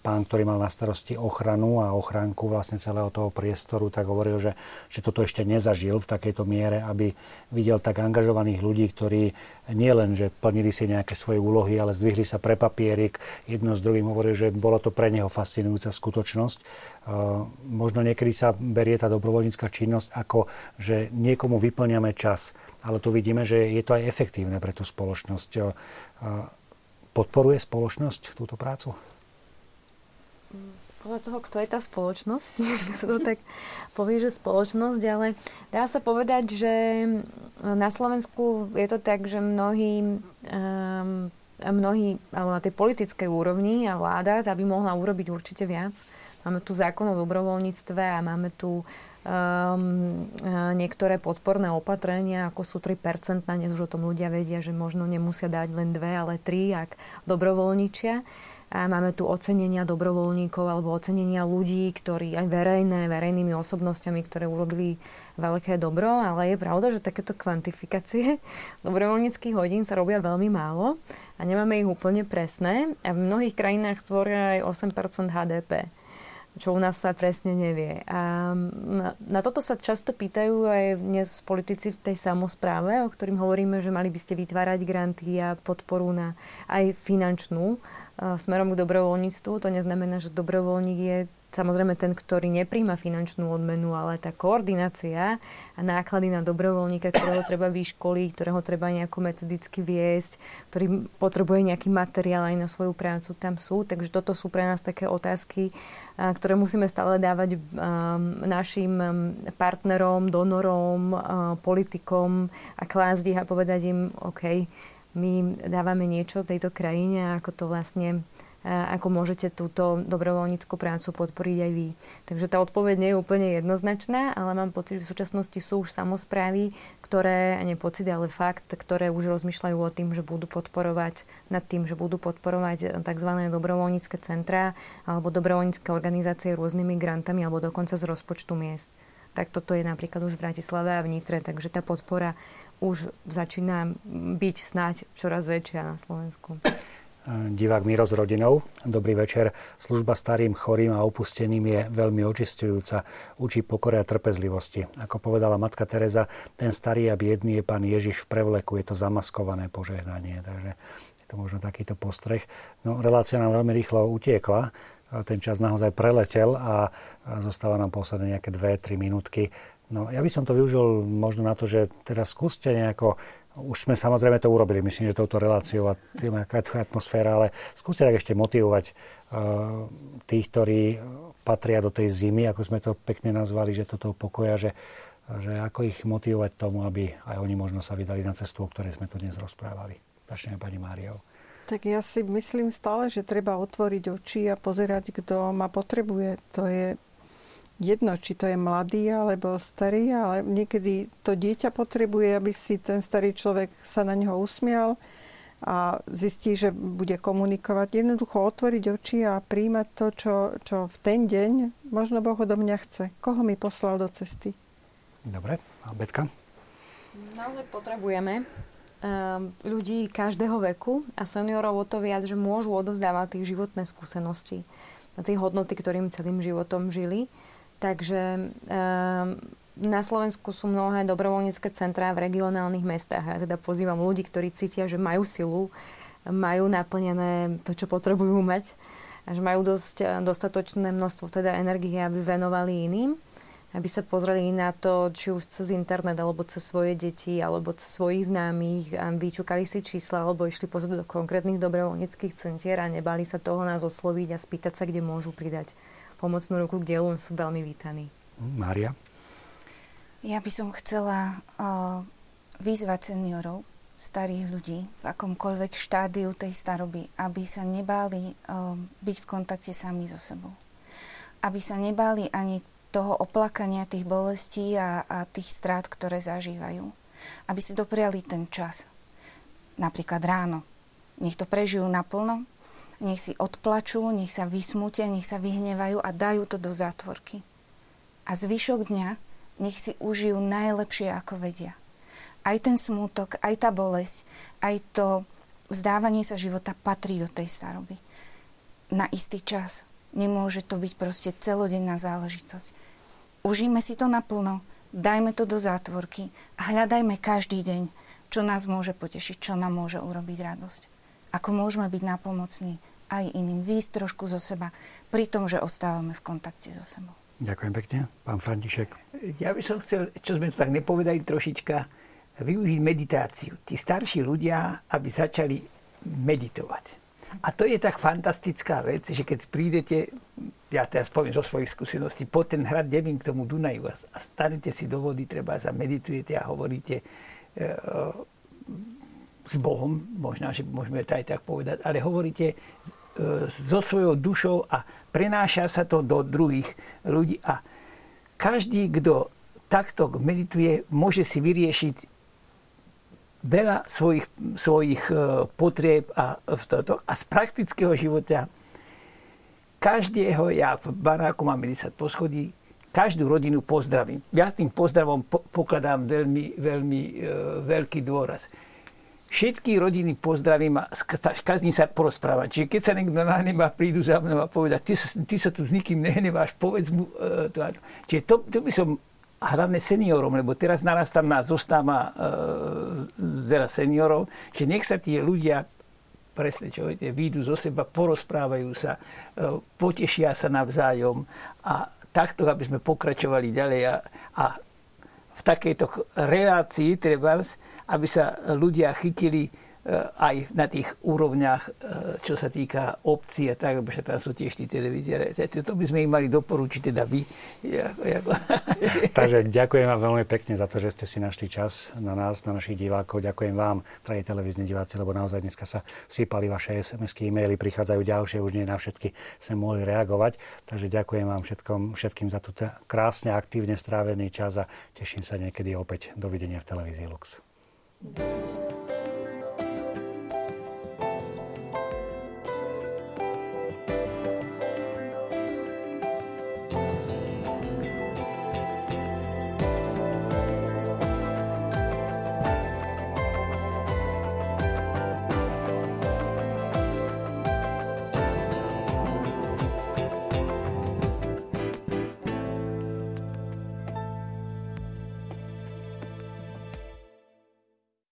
pán, ktorý mal na starosti ochranu a ochránku vlastne celého toho priestoru, tak hovoril, že, že toto ešte nezažil v takejto miere, aby videl tak angažovaných ľudí, ktorí nie len, že plnili si nejaké svoje úlohy, ale zdvihli sa pre papierik. Jedno s druhým hovoril, že bolo to pre neho fascinujúca skutočnosť. Možno niekedy sa berie tá dobrovoľnícka činnosť ako, že niekomu vyplňame čas. Ale tu vidíme, že je to aj efektívne pre tú spoločnosť. Podporuje spoločnosť túto prácu? Podľa toho, kto je tá spoločnosť, *laughs* sa to tak povie, že spoločnosť, ale dá sa povedať, že na Slovensku je to tak, že mnohí, um, mnohí alebo na tej politickej úrovni a vláda tá by mohla urobiť určite viac. Máme tu zákon o dobrovoľníctve a máme tu um, niektoré podporné opatrenia, ako sú 3%, dnes už o tom ľudia vedia, že možno nemusia dať len dve, ale tri, ak dobrovoľničia. Máme tu ocenenia dobrovoľníkov alebo ocenenia ľudí, ktorí aj verejné, verejnými osobnosťami, ktoré urobili veľké dobro, ale je pravda, že takéto kvantifikácie *laughs* dobrovoľníckých hodín sa robia veľmi málo a nemáme ich úplne presné a v mnohých krajinách tvoria aj 8% HDP. čo u nás sa presne nevie. A na, toto sa často pýtajú aj dnes politici v tej samozpráve, o ktorým hovoríme, že mali by ste vytvárať granty a podporu na aj finančnú smerom k dobrovoľníctvu. To neznamená, že dobrovoľník je samozrejme ten, ktorý nepríjma finančnú odmenu, ale tá koordinácia a náklady na dobrovoľníka, ktorého treba vyškoliť, ktorého treba nejako metodicky viesť, ktorý potrebuje nejaký materiál aj na svoju prácu, tam sú. Takže toto sú pre nás také otázky, ktoré musíme stále dávať našim partnerom, donorom, politikom a klásť ich a povedať im, OK, my dávame niečo tejto krajine ako to vlastne ako môžete túto dobrovoľníckú prácu podporiť aj vy. Takže tá odpoveď nie je úplne jednoznačná, ale mám pocit, že v súčasnosti sú už samozprávy, ktoré, nie pocit, ale fakt, ktoré už rozmýšľajú o tým, že budú podporovať, nad tým, že budú podporovať tzv. dobrovoľnícke centrá alebo dobrovoľnícke organizácie rôznymi grantami alebo dokonca z rozpočtu miest. Tak toto je napríklad už v Bratislave a v Nitre, takže tá podpora už začína byť snáď čoraz väčšia na Slovensku divák Miro s rodinou. Dobrý večer. Služba starým, chorým a opusteným je veľmi očistujúca. Učí pokore a trpezlivosti. Ako povedala matka Teresa, ten starý a biedný je pán Ježiš v prevleku. Je to zamaskované požehnanie. Takže je to možno takýto postreh. No, relácia nám veľmi rýchlo utiekla. Ten čas naozaj preletel a zostáva nám posledné nejaké 2-3 minútky. No, ja by som to využil možno na to, že teraz skúste nejako už sme samozrejme to urobili, myslím, že touto reláciou a tým, aká je atmosféra, ale skúste tak ešte motivovať uh, tých, ktorí patria do tej zimy, ako sme to pekne nazvali, že toto pokoja, že, že ako ich motivovať tomu, aby aj oni možno sa vydali na cestu, o ktorej sme tu dnes rozprávali. Začneme pani Máriou. Tak ja si myslím stále, že treba otvoriť oči a pozerať, kto ma potrebuje. To je jedno, či to je mladý alebo starý, ale niekedy to dieťa potrebuje, aby si ten starý človek sa na neho usmial a zistí, že bude komunikovať. Jednoducho otvoriť oči a príjmať to, čo, čo v ten deň možno Boh odo mňa chce. Koho mi poslal do cesty? Dobre, a Betka? Naozaj potrebujeme um, ľudí každého veku a seniorov o to viac, že môžu odozdávať tie životné skúsenosti a tie hodnoty, ktorým celým životom žili Takže um, na Slovensku sú mnohé dobrovoľnícke centrá v regionálnych mestách. Ja teda pozývam ľudí, ktorí cítia, že majú silu, majú naplnené to, čo potrebujú mať a že majú dosť, eh, dostatočné množstvo teda energie, aby venovali iným aby sa pozreli na to, či už cez internet, alebo cez svoje deti, alebo cez svojich známych, a vyčukali si čísla, alebo išli pozrieť do konkrétnych dobrovoľníckých centier a nebali sa toho nás osloviť a spýtať sa, kde môžu pridať pomocnú ruku k dielu, sú veľmi vítaní. Mária? Ja by som chcela uh, vyzvať seniorov, starých ľudí v akomkoľvek štádiu tej staroby, aby sa nebáli uh, byť v kontakte sami so sebou. Aby sa nebáli ani toho oplakania tých bolestí a, a tých strát, ktoré zažívajú. Aby si dopriali ten čas. Napríklad ráno. Nech to prežijú naplno, nech si odplačú, nech sa vysmútia, nech sa vyhnevajú a dajú to do zátvorky. A zvyšok dňa nech si užijú najlepšie, ako vedia. Aj ten smútok, aj tá bolesť, aj to vzdávanie sa života patrí do tej staroby. Na istý čas. Nemôže to byť proste celodenná záležitosť. Užíme si to naplno, dajme to do zátvorky a hľadajme každý deň, čo nás môže potešiť, čo nám môže urobiť radosť ako môžeme byť napomocní aj iným, výjsť trošku zo seba, pri tom, že ostávame v kontakte so sebou. Ďakujem pekne. Pán František. Ja by som chcel, čo sme tu tak nepovedali trošička, využiť meditáciu. Tí starší ľudia, aby začali meditovať. A to je tak fantastická vec, že keď prídete, ja teraz poviem zo svojich skúseností, po ten hrad Devin k tomu Dunaju a stanete si do vody, treba a meditujete a hovoríte, e, s Bohom, možno, že môžeme to aj tak povedať, ale hovoríte e, so svojou dušou a prenáša sa to do druhých ľudí a každý, kto takto medituje, môže si vyriešiť veľa svojich, svojich e, potrieb a, toto. a z praktického života každého, ja v baráku mám 10 poschodí, každú rodinu pozdravím. Ja tým pozdravom po, pokladám veľmi, veľmi e, veľký dôraz všetky rodiny pozdravím a každý sa porozpráva. Čiže keď sa niekto nahnevá, prídu za mnou a povedať, ty, ty sa tu s nikým nehneváš, povedz mu e, to. Čiže to, to by som hlavne seniorom, lebo teraz naraz tam nás zostáva e, veľa seniorov, že nech sa tie ľudia presne čo viete, výjdu zo seba, porozprávajú sa, e, potešia sa navzájom a takto, aby sme pokračovali ďalej a, a v takejto relácii treba, aby sa ľudia chytili Eh, aj na tých úrovniach, eh, čo sa týka obcí a tak, lebo tam sú tiež tí televízie. To by sme im mali doporučiť teda vy. *laughs* Takže ďakujem vám veľmi pekne za to, že ste si našli čas na nás, na našich divákov. Ďakujem vám, drahí televízni diváci, lebo naozaj dneska sa sypali vaše SMS-ky, e-maily, prichádzajú ďalšie, už nie na všetky sme mohli reagovať. Takže ďakujem vám všetkom, všetkým za túto krásne, aktívne strávený čas a teším sa niekedy opäť. Dovidenia v televízii Lux. うん